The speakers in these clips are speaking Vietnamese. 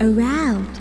around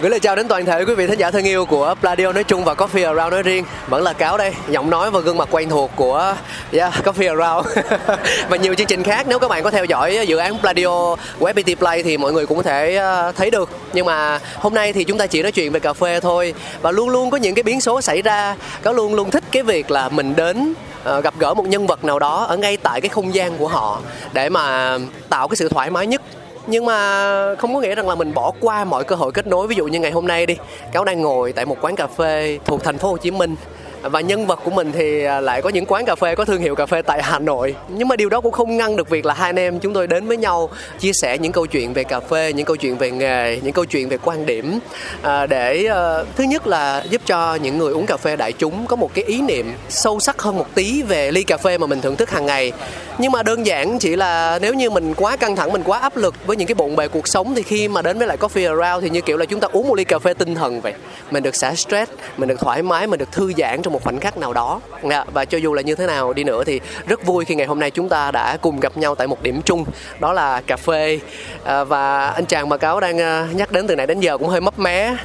Gửi lời chào đến toàn thể quý vị thính giả thân yêu của Pladio nói chung và Coffee Around nói riêng. Vẫn là Cáo đây, giọng nói và gương mặt quen thuộc của yeah, Coffee Around. Và nhiều chương trình khác nếu các bạn có theo dõi dự án Pladio của FPT Play thì mọi người cũng có thể ờ, thấy được. Nhưng mà hôm nay thì chúng ta chỉ nói chuyện về cà phê thôi. Và luôn luôn có những cái biến số xảy ra. Cáo luôn luôn thích cái việc là mình đến ờ, gặp gỡ một nhân vật nào đó ở ngay tại cái không gian của họ Để mà tạo cái sự thoải mái nhất nhưng mà không có nghĩa rằng là mình bỏ qua mọi cơ hội kết nối. Ví dụ như ngày hôm nay đi, cáo đang ngồi tại một quán cà phê thuộc thành phố Hồ Chí Minh và nhân vật của mình thì à, lại có những quán cà phê, có thương hiệu cà phê tại Hà Nội. Nhưng mà điều đó cũng không ngăn được việc là hai anh em chúng tôi đến với nhau, chia sẻ những câu chuyện về cà phê, những câu chuyện về nghề, những câu chuyện về quan điểm. À, để ờ, thứ nhất là giúp cho những người uống cà phê đại chúng có một cái ý niệm sâu sắc hơn một tí về ly cà phê mà mình thưởng thức hàng ngày. Nhưng mà đơn giản chỉ là nếu như mình quá căng thẳng, mình quá áp lực với những cái bộn bề cuộc sống thì khi mà đến với lại coffee around thì như kiểu là chúng ta uống một ly cà phê tinh thần vậy. Mình được xả stress, mình được thoải mái, mình được thư giãn trong một khoảnh khắc nào đó. Dạ, và cho dù là như thế nào đi nữa thì rất vui khi ngày hôm nay chúng ta đã cùng gặp nhau tại một điểm chung, đó là cà phê. Ờ, và anh chàng mà cáo đang ờ, nhắc đến từ nãy đến giờ cũng hơi mấp mé.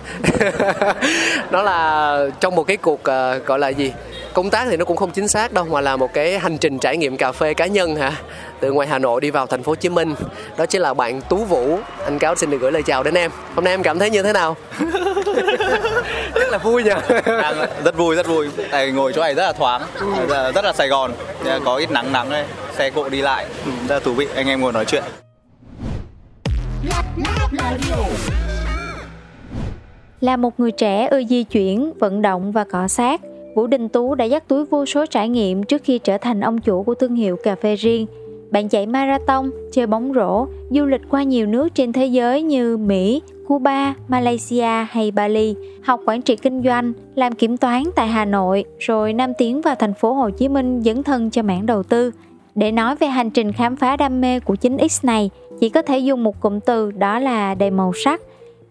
Đó là trong một cái cuộc ờ, gọi là gì? Công tác thì nó cũng không chính xác đâu, mà là một cái hành trình trải nghiệm cà phê cá nhân hả? Từ ngoài Hà Nội đi vào thành phố Hồ Chí Minh. Đó chính là bạn Tú Vũ. Anh cáo xin được gửi lời chào đến em. Hôm nay em cảm thấy như thế nào? là vui nhỉ? Đang rất vui rất vui. Tại ngồi chỗ này rất là thoáng rất là, rất là Sài Gòn. Có ít nắng nắng đây xe cộ đi lại Ừ, rất là thú vị. Anh em ngồi nói chuyện. Là một người trẻ ưa di chuyển, vận động và cọ sát, Vũ Đình Tú đã dắt túi vô số trải nghiệm trước khi trở thành ông chủ của thương hiệu cà phê riêng. Bạn chạy marathon, chơi bóng rổ, du lịch qua nhiều nước trên thế giới như Mỹ, Cuba, Malaysia hay Bali, học quản trị kinh doanh, làm kiểm toán tại Hà Nội, rồi nam tiến vào thành phố Hồ Chí Minh dấn thân cho mảng đầu tư. Để nói về hành trình khám phá đam mê của 9X này, chỉ có thể dùng một cụm từ đó là đầy màu sắc.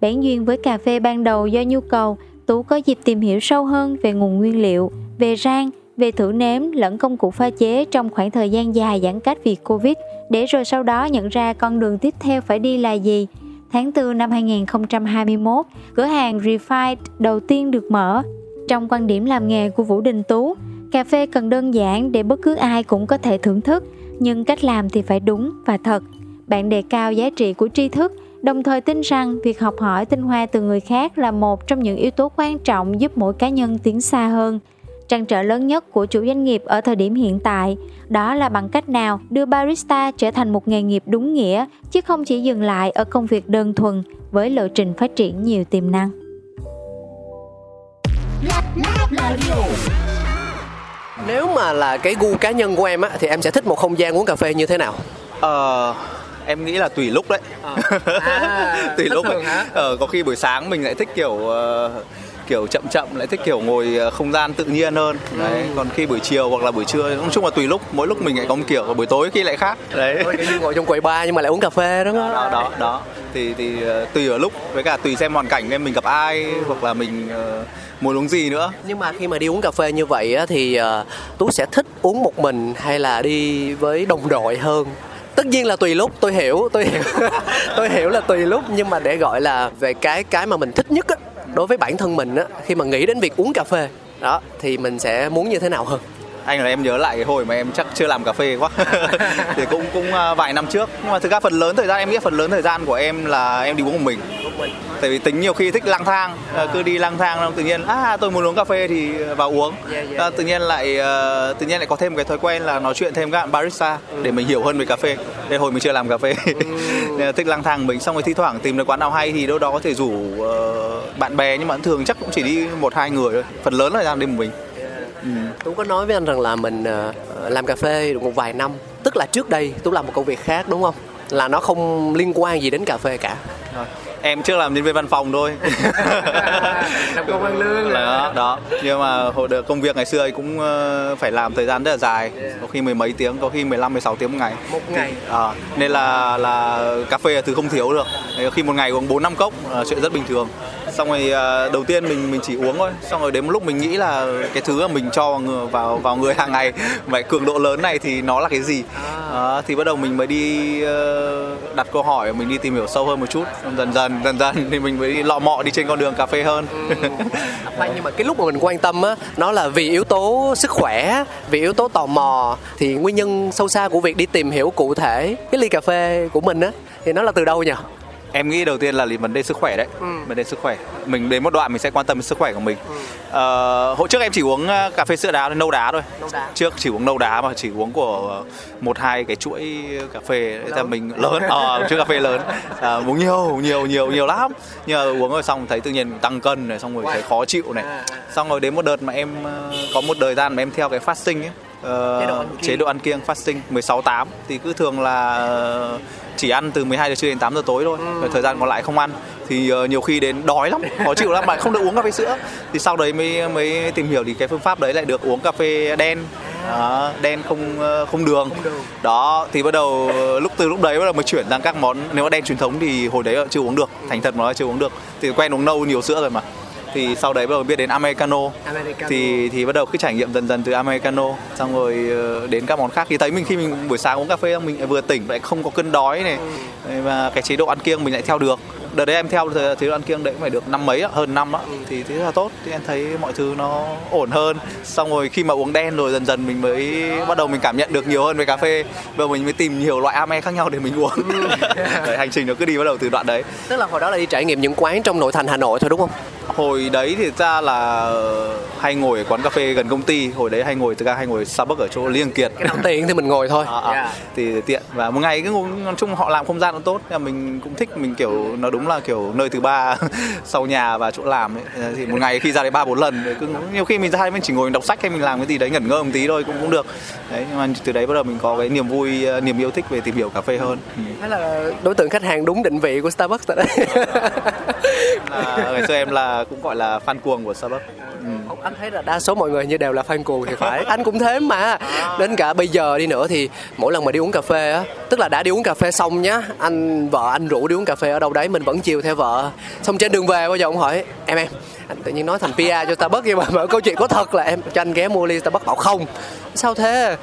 Bản duyên với cà phê ban đầu do nhu cầu, Tú có dịp tìm hiểu sâu hơn về nguồn nguyên liệu, về rang, về thử nếm lẫn công cụ pha chế trong khoảng thời gian dài giãn cách vì Covid, để rồi sau đó nhận ra con đường tiếp theo phải đi là gì. Tháng 4 năm 2021, cửa hàng Refined đầu tiên được mở. Trong quan điểm làm nghề của Vũ Đình Tú, cà phê cần đơn giản để bất cứ ai cũng có thể thưởng thức, nhưng cách làm thì phải đúng và thật. Bạn đề cao giá trị của tri thức, đồng thời tin rằng việc học hỏi tinh hoa từ người khác là một trong những yếu tố quan trọng giúp mỗi cá nhân tiến xa hơn. Trăn trở lớn nhất của chủ doanh nghiệp ở thời điểm hiện tại. Đó là bằng cách nào đưa barista trở thành một nghề nghiệp đúng nghĩa chứ không chỉ dừng lại ở công việc đơn thuần với lộ trình phát triển nhiều tiềm năng. nếu mà là cái gu cá nhân của em á thì em sẽ thích một không gian uống cà phê như thế nào? Ờ em nghĩ là tùy lúc đấy. À, tùy lúc thường hả? ờ, có khi buổi sáng mình lại thích kiểu ờ, kiểu chậm chậm lại thích kiểu ngồi ờ, không gian tự nhiên hơn. Đấy còn khi buổi chiều hoặc là buổi trưa nói chung là tùy lúc mỗi lúc mình lại có một kiểu và buổi tối khi lại khác. Đấy. Ngồi trong quầy bar nhưng mà lại uống cà phê đúng không? Đó đó đó. Thì thì ờ, tùy ở lúc với cả tùy xem hoàn cảnh em mình gặp ai hoặc là mình ờ, muốn uống gì nữa. Nhưng mà khi mà đi uống cà phê như vậy á, thì uh, tú sẽ thích uống một mình hay là đi với đồng đội hơn? Tất nhiên là tùy lúc tôi hiểu tôi hiểu. Tôi hiểu là tùy lúc nhưng mà để gọi là về cái cái mà mình thích nhất á, đối với bản thân mình á, khi mà nghĩ đến việc uống cà phê đó thì mình sẽ muốn như thế nào hơn? Anh là em nhớ lại cái hồi mà em chắc chưa làm cà phê quá. Thì cũng cũng à, vài năm trước. Nhưng mà thực ra phần lớn thời gian em nghĩ phần lớn thời gian của em là em đi uống một mình. Tại vì tính nhiều khi thích lang thang à. cứ đi lang thang xong tự nhiên à tôi muốn uống cà phê thì vào uống. À, tự nhiên lại uh, tự nhiên lại có thêm cái thói quen là nói chuyện thêm các bạn barista để mình hiểu hơn về cà phê. Đây hồi mình chưa làm cà phê. Là thích lang thang mình. Xong rồi thi thoảng tìm được quán nào hay thì đâu đó có thể rủ uh, bạn bè nhưng mà thường chắc cũng chỉ đi một hai người thôi. Phần lớn là đang đi một mình Tú có nói với anh rằng là mình ờ, làm cà phê được một vài năm Tức là trước đây Tú làm một công việc khác đúng không? Là nó không liên quan gì đến cà phê cả. Rồi. em trước làm nhân viên văn phòng thôi. Làm công ăn lương. Đó, đó. Nhưng mà hồi đợt công việc ngày xưa ấy cũng ờ, phải làm thời gian rất là dài. Có khi mười mấy tiếng có khi 15 16 tiếng một ngày. Một ngày. Ờ, nên là là cà phê là thứ không thiếu được. Khi một ngày uống 4 năm cốc là chuyện rất bình thường xong rồi ờ, đầu tiên mình mình chỉ uống thôi. Xong rồi đến một lúc mình nghĩ là cái thứ mà mình cho vào vào, vào người hàng ngày vậy cường độ lớn này thì nó là cái gì? Đó, thì bắt đầu mình mới đi ờ, đặt câu hỏi mình đi tìm hiểu sâu hơn một chút. Dần dần dần dần thì mình mới đi lọ mọ đi trên con đường cà phê hơn. Khoan, nhưng mà cái lúc mà mình quan tâm á nó là vì yếu tố sức khỏe vì yếu tố tò mò thì nguyên nhân sâu xa của việc đi tìm hiểu cụ thể cái ly cà phê của mình á thì nó là từ đâu nhỉ em nghĩ đầu tiên là vấn đề sức khỏe đấy. Ừ. vấn đề sức khỏe. Mình đến một đoạn mình sẽ quan tâm đến sức khỏe của mình. Ờ, hồi trước em chỉ uống ờ, cà phê sữa đá nâu đá thôi. Nâu đá. trước chỉ uống nâu đá mà chỉ uống của một hai cái chuỗi cà phê. Đấy là mình lớn. Ờ chuỗi cà phê lớn. À, uống nhiều nhiều nhiều nhiều lắm. Nhưng mà uống rồi xong thấy tự nhiên tăng cân này xong rồi thấy khó chịu này. À, xong rồi đến một đợt mà em ờ, có một thời gian mà em theo cái fasting ấy. Ờ, Chế độ ăn kiêng. chế độ ăn kiêng fasting 16 8 thì cứ thường là chỉ ăn từ 12 giờ trưa đến 8 giờ tối thôi. Ừ. thời gian còn lại không ăn. Thì ờ, nhiều khi đến đói lắm khó chịu lắm bạn không được uống cà phê sữa. Thì sau đấy mới mới tìm hiểu thì cái phương pháp đấy lại được uống cà phê đen. Đó, đen không ờ, không đường. đó thì bắt đầu ờ, lúc từ lúc đấy bắt đầu mới chuyển sang các món. Nếu mà đen truyền thống thì hồi đấy chưa uống được. Thành thật mà nói chưa uống được. Thì quen uống nâu nhiều sữa rồi mà thì sau đấy bắt đầu biết đến americano. Americano. thì thì bắt đầu cứ trải nghiệm dần dần từ americano xong rồi ờ, đến các món khác. Thì thấy mình khi mình buổi sáng uống cà phê mình vừa tỉnh lại không có cơn đói này. Và cái chế độ ăn kiêng mình lại theo được đợt đấy em theo chế độ ăn kiêng đấy cũng phải được năm mấy á, hơn năm á thì thế là tốt. Thì em thấy mọi thứ nó ổn hơn. Xong rồi khi mà uống đen rồi dần dần mình mới bắt đầu mình cảm nhận được nhiều hơn về cà phê. Và mình mới tìm nhiều loại ame khác nhau để mình uống. Đấy, hành trình nó cứ đi bắt đầu từ đoạn đấy. Tức là hồi đó là đi trải nghiệm những quán trong nội thành Hà Nội thôi đúng không? Hồi đấy thì ra là hay ngồi ở quán cà phê gần công ty. Hồi đấy hay ngồi thực ra hay ngồi Starbucks ở chỗ Liên Kiệt. Cái nào tiện thì mình ngồi thôi. À, à. Yeah. thì tiện. Và một ngày cứ ngồi nói chung họ làm không gian nó tốt. Mình cũng thích mình kiểu nó đúng là kiểu nơi thứ ba sau nhà và chỗ làm ấy. Thì một ngày khi ra đấy ba bốn lần cứ nhiều khi mình ra đấy mình chỉ ngồi đọc sách hay mình làm cái gì đấy ngẩn ngơ một tí thôi cũng cũng được. Đấy nhưng mà từ đấy bắt đầu mình có cái niềm vui niềm yêu thích về tìm hiểu cà phê hơn. Ừ. Thế là đối tượng khách hàng đúng định vị của Starbucks tại đây là, ngày xưa em là cũng gọi là fan cuồng của Starbucks. Ừ. anh thấy là đa số mọi người như đều là fan cuồng thì phải. Anh cũng thế mà. Đến cả bây giờ đi nữa thì mỗi lần mà đi uống cà phê á tức là đã đi uống cà phê xong nhá anh vợ anh rủ đi uống cà phê ở đâu đấy mình vẫn chiều theo vợ. Xong trên đường về bao giờ ông hỏi em em anh tự nhiên nói thành PR cho Starbucks nhưng mà mở câu chuyện có thật là em cho anh ghé mua ly Starbucks bảo không. Sao thế?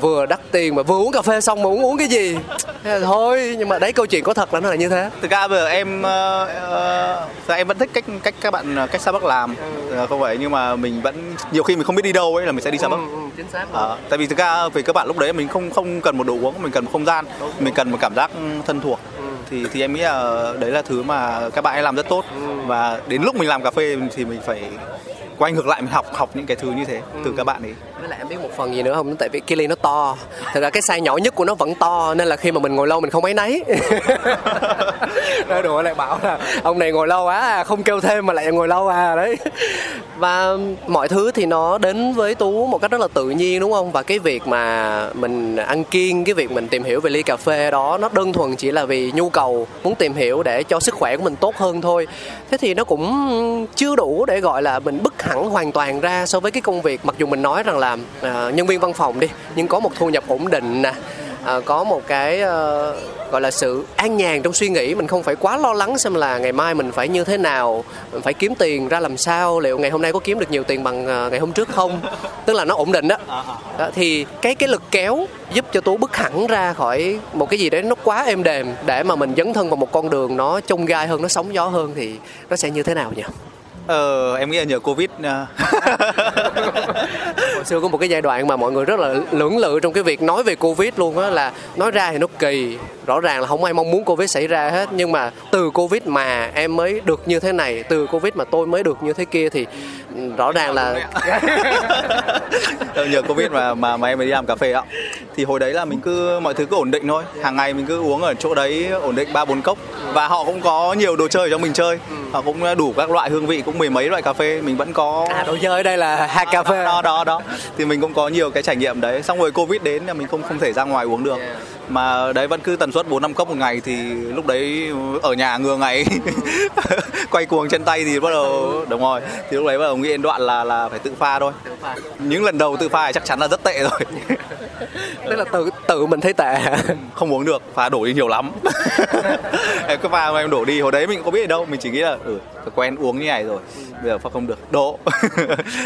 Vừa đắt tiền mà vừa uống cà phê xong mà uống uống cái gì? Thế là thôi nhưng mà đấy câu chuyện có thật là nó là như thế. Thực ra bây giờ em ờ, ờ, thực ra em vẫn thích cách cách các bạn cách Starbucks làm. Ờ, không phải nhưng mà mình vẫn nhiều khi mình không biết đi đâu ấy là mình sẽ đi Starbucks chính xác Ờ, tại vì thực ra về các bạn lúc đấy mình không không cần một đồ uống mình cần một không gian. Mình cần một cảm giác thân thuộc thì thì em nghĩ là đấy là thứ mà các bạn ấy làm rất tốt. Và đến lúc mình làm cà phê thì mình phải quay ngược lại mình học học những cái thứ như thế từ các bạn ấy. Với lại em biết một phần gì nữa không? Tại vì ly nó to. Thật ra cái size nhỏ nhất của nó vẫn to nên là khi mà mình ngồi lâu mình không ấy nấy. Nói đùa lại bảo là ông này ngồi lâu á không kêu thêm mà lại ngồi lâu à đấy. Và mọi thứ thì nó đến với tú một cách rất là tự nhiên đúng không? Và cái việc mà mình ăn kiêng cái việc mình tìm hiểu về ly cà phê đó nó đơn thuần chỉ là vì nhu cầu muốn tìm hiểu để cho sức khỏe của mình tốt hơn thôi. Thế thì nó cũng chưa đủ để gọi là mình bứt hẳn hoàn toàn ra so với cái công việc. Mặc dù mình nói rằng là uh, nhân viên văn phòng đi nhưng có một thu nhập ổn định nè à, có một cái uh, gọi là sự an nhàn trong suy nghĩ. Mình không phải quá lo lắng xem là ngày mai mình phải như thế nào mình phải kiếm tiền ra làm sao liệu ngày hôm nay có kiếm được nhiều tiền bằng uh, ngày hôm trước không. Tức là nó ổn định đó, đó thì cái cái lực kéo giúp cho tú bứt hẳn ra khỏi một cái gì đấy nó quá êm đềm để mà mình dấn thân vào một con đường nó trông gai hơn nó sóng gió hơn thì nó sẽ như thế nào nhỉ? Ờ, em nghĩ là nhờ covid ờ. hồi xưa có một cái giai đoạn mà mọi người rất là lưỡng lự trong cái việc nói về covid luôn á là nói ra thì nó kỳ. Rõ ràng là không ai mong muốn covid xảy ra hết nhưng mà từ covid mà em mới được như thế này từ covid mà tôi mới được như thế kia thì rõ ràng là nhờ covid mà mà mà em mới đi làm cà phê ạ. Thì hồi đấy là mình cứ mọi thứ cứ ổn định thôi. Hàng ngày mình cứ uống ở chỗ đấy ổn định ba bốn cốc. Và họ cũng có nhiều đồ chơi cho mình chơi. Họ cũng đủ các loại hương vị cũng mười mấy loại cà phê. Mình vẫn có à, đồ chơi ở đây là hạt cà phê. Đó đó đó thì mình cũng có nhiều cái trải nghiệm đấy. Xong rồi covid đến là mình không không thể ra ngoài uống được mà đấy vẫn cứ tần suất bốn năm cốc một ngày thì lúc đấy ở nhà ngừa ngày. Quay cuồng chân tay thì bắt đầu đúng rồi. Thì lúc đấy bắt đầu nghĩ đến đoạn là là phải tự pha thôi. Những lần đầu tự pha thì chắc chắn là rất tệ rồi. Tức là tự tự mình thấy tệ. Không uống được pha đổ đi nhiều lắm. Em cứ pha mà em đổ đi. Hồi đấy mình có biết gì đâu mình chỉ nghĩ là ừ quen uống như này rồi bây giờ pha không được đổ.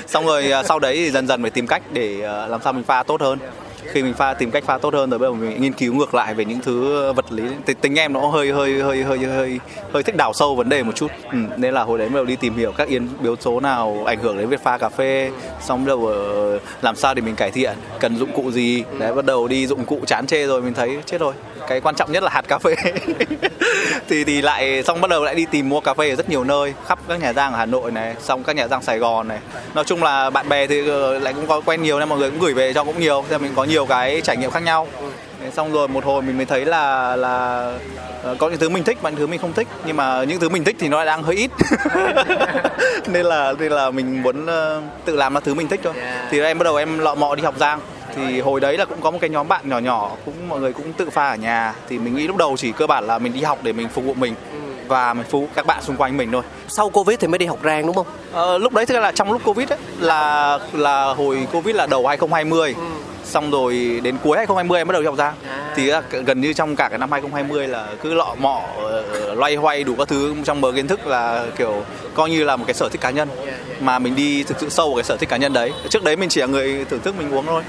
Xong rồi à, sau đấy thì dần dần phải tìm cách để à, làm sao mình pha tốt hơn khi mình pha tìm cách pha tốt hơn rồi bây giờ mình nghiên cứu ngược lại về những thứ vật lý. Tính em nó hơi hơi hơi hơi hơi hơi thích đào sâu vấn đề một chút. Ừ, nên là hồi đấy bắt đầu đi tìm hiểu các yếu yếu tố nào ảnh hưởng đến việc pha cà phê. Xong đầu ờ, làm sao để mình cải thiện cần dụng cụ gì. Đấy bắt đầu đi dụng cụ chán chê rồi mình thấy chết rồi cái quan trọng nhất là hạt cà phê. Thì thì lại xong bắt đầu lại đi tìm mua cà phê ở rất nhiều nơi khắp các nhà giang ở Hà Nội này xong các nhà giang Sài Gòn này. Nói chung là bạn bè thì ờ, lại cũng có quen nhiều nên mọi người cũng gửi về cho cũng nhiều. Nên mình có nhiều cái trải nghiệm khác nhau. Xong rồi một hồi mình mới thấy là là ờ, có những thứ mình thích và những thứ mình không thích. Nhưng mà những thứ mình thích thì nó lại đang hơi ít. Nên là nên là mình muốn uh, tự làm ra thứ mình thích thôi. Thì em bắt đầu em lọ mọ đi học giang thì hồi đấy là cũng có một cái nhóm bạn nhỏ nhỏ cũng mọi người cũng tự pha ở nhà. Thì mình nghĩ lúc đầu chỉ cơ bản là mình đi học để mình phục vụ mình và mình phục vụ các bạn xung quanh mình thôi. Sau covid thì mới đi học rang đúng không? Ờ, lúc đấy thì là trong lúc covid ấy là là hồi covid là đầu 2020 ừ xong rồi đến cuối 2020 em bắt đầu đi học giang à. thì gần như trong cả cái năm 2020 là cứ lọ mọ uh, loay hoay đủ các thứ trong bờ kiến thức là kiểu coi như là một cái sở thích cá nhân. Mà mình đi thực sự sâu vào cái sở thích cá nhân đấy. Trước đấy mình chỉ là người thưởng thức mình uống thôi.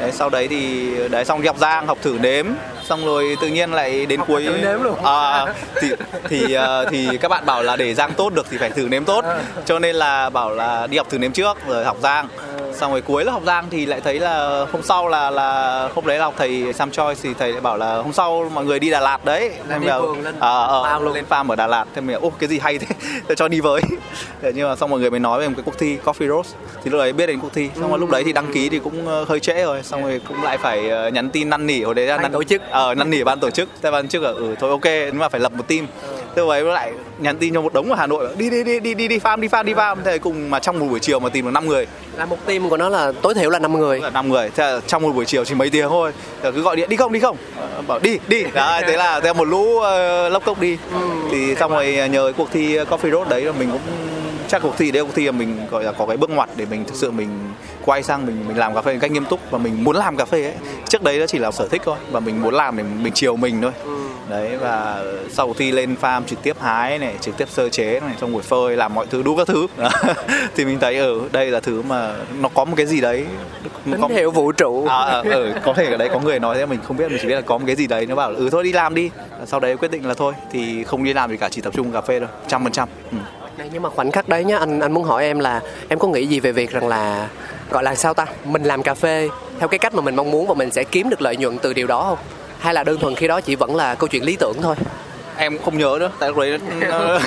Đấy, sau đấy thì đấy xong đi học giang học thử nếm. Xong rồi tự nhiên lại đến học cuối nếm luôn. À, thì thì uh, thì các bạn bảo là để giang tốt được thì phải thử nếm tốt. À. cho nên là bảo là đi học thử nếm trước rồi học giang xong rồi cuối lớp học giang thì lại thấy là hôm sau là là hôm đấy là học thầy Sam Choi thì thầy lại bảo là hôm sau mọi người đi Đà Lạt đấy. Nên là à, ờ, lên farm ở Đà Lạt. Thì mình ô cái gì hay thế? Tôi cho đi với. Nhưng mà xong mọi người mới nói về một cái cuộc thi Coffee Rose. Thì lúc đấy biết đến cuộc thi. Xong rồi lúc đấy thì đăng ký thì cũng ờ, hơi trễ rồi. Xong rồi cũng lại phải ờ, nhắn tin năn nỉ hồi đấy là năn tổ chức. Ờ năn nỉ ban tổ chức. Thế ban chức là ừ thôi ok nhưng mà phải lập một team. Thế ấy lại nhắn tin cho một đống ở Hà Nội đi đi đi đi đi đi farm đi farm đi farm. Thế cùng mà trong một buổi chiều mà tìm được 5 người. Là một team của nó là tối thiểu là 5 người. Là 5 người. Thế là trong một buổi chiều chỉ mấy tiếng thôi. Rồi cứ gọi điện đi không đi không? Ờ, bảo đi đi. Đấy thế là theo một lũ uh, lốc cốc đi. Ừ. thì xong rồi nhờ cái cuộc thi coffee road đấy là mình cũng chắc cuộc thi đấy cuộc thi là mình gọi là có cái bước ngoặt để mình thực sự mình quay sang mình mình làm cà phê một cách nghiêm túc và mình muốn làm cà phê ấy. Trước đấy nó chỉ là sở thích thôi và mình muốn làm để mình chiều mình thôi. Ừ. đấy và sau cuộc thi lên farm trực tiếp hái này trực tiếp sơ chế này trong buổi phơi làm mọi thứ đủ các thứ. Thì mình thấy ở ừ, đây là thứ mà nó có một cái gì đấy tín có... hiệu vũ trụ. À, à, ừ, có thể ở đấy có người nói thế mình không biết mình chỉ biết là có một cái gì đấy nó bảo là, ừ thôi đi làm đi. Sau đấy quyết định là thôi thì không đi làm gì cả chỉ tập trung cà phê thôi trăm phần trăm. Ừ. nhưng mà khoảnh khắc đấy nhá anh anh muốn hỏi em là em có nghĩ gì về việc rằng là gọi là sao ta mình làm cà phê theo cái cách mà mình mong muốn và mình sẽ kiếm được lợi nhuận từ điều đó không? Hay là đơn thuần khi đó chỉ vẫn là câu chuyện lý tưởng thôi? Em không nhớ nữa tại lúc đấy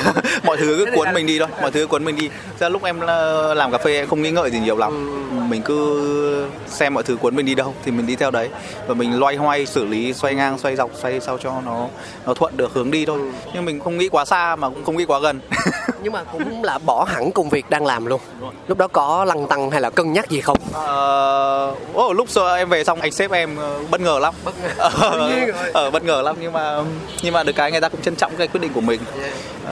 mọi thứ cứ cuốn mình đi thôi mọi thứ cuốn mình đi. Ra lúc em ờ, làm cà phê em không nghĩ ngợi gì nhiều lắm. Ừ. mình cứ xem mọi thứ cuốn mình đi đâu thì mình đi theo đấy. Và mình loay hoay xử lý xoay ngang xoay dọc xoay sao cho nó nó thuận được hướng đi thôi. Ừ. nhưng mình không nghĩ quá xa mà cũng không nghĩ quá gần nhưng mà cũng là bỏ hẳn công việc đang làm luôn. Lúc đó có lăng tăng hay là cân nhắc gì không? Ờ uh, lúc sau em về xong anh sếp em ờ, bất ngờ lắm. Bất ngờ. Ở ờ, bất ngờ lắm. Nhưng mà nhưng mà được cái người ta cũng trân trọng cái quyết định của mình.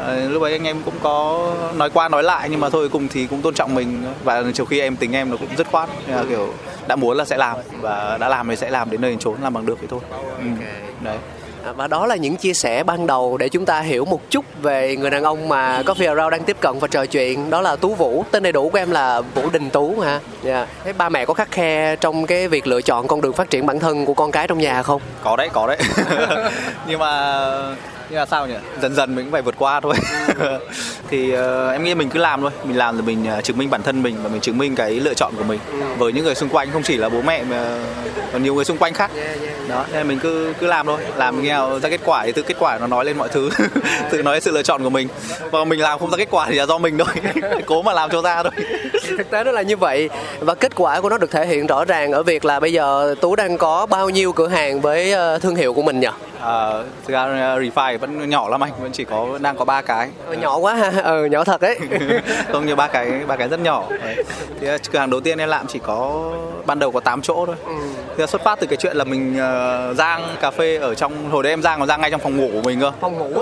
À, lúc ấy anh em cũng có nói qua nói lại nhưng mà thôi cùng thì cũng tôn trọng mình. Và chiều khi em tính em nó cũng rất khoát. Là kiểu đã muốn là sẽ làm. Và đã làm thì sẽ làm đến nơi đến chốn làm bằng được thì thôi. Ừ. đấy và đó là những chia sẻ ban đầu để chúng ta hiểu một chút về người đàn ông mà Coffee Around đang tiếp cận và trò chuyện đó là Tú Vũ tên đầy đủ của em là Vũ Đình Tú ha yeah. Dạ. thế ba mẹ có khắc khe trong cái việc lựa chọn con đường phát triển bản thân của con cái trong nhà không có đấy có đấy nhưng mà nhưng mà sao nhỉ? Dần dần mình cũng phải vượt qua thôi. Thì uh, em nghĩ mình cứ làm thôi. Mình làm rồi mình uh, chứng minh bản thân mình và mình chứng minh cái lựa chọn của mình. Ừ. với những người xung quanh không chỉ là bố mẹ mà còn nhiều người xung quanh khác. Đó nên mình cứ cứ làm thôi. Làm nghe ra kết quả thì từ kết quả nó nói lên mọi thứ. Tự nói sự lựa chọn của mình. Và mình làm không ra kết quả thì là do mình thôi. Cố mà làm cho ra thôi. Thực tế nó là như vậy. Và kết quả của nó được thể hiện rõ ràng ở việc là bây giờ tú đang có bao nhiêu cửa hàng với thương hiệu của mình nhỉ Uh, thực ra uh, Refine vẫn nhỏ lắm anh vẫn chỉ có đang có ba cái. Ừ, nhỏ quá ha. Ừ nhỏ thật đấy không như ba cái ba cái rất nhỏ. Đấy. thì cửa hàng đầu tiên em làm chỉ có ban đầu có 8 chỗ thôi. Ừ. thì xuất phát từ cái chuyện là mình uh, rang cà phê ở trong hồi đấy em rang còn rang ngay trong phòng ngủ của mình cơ. Phòng ngủ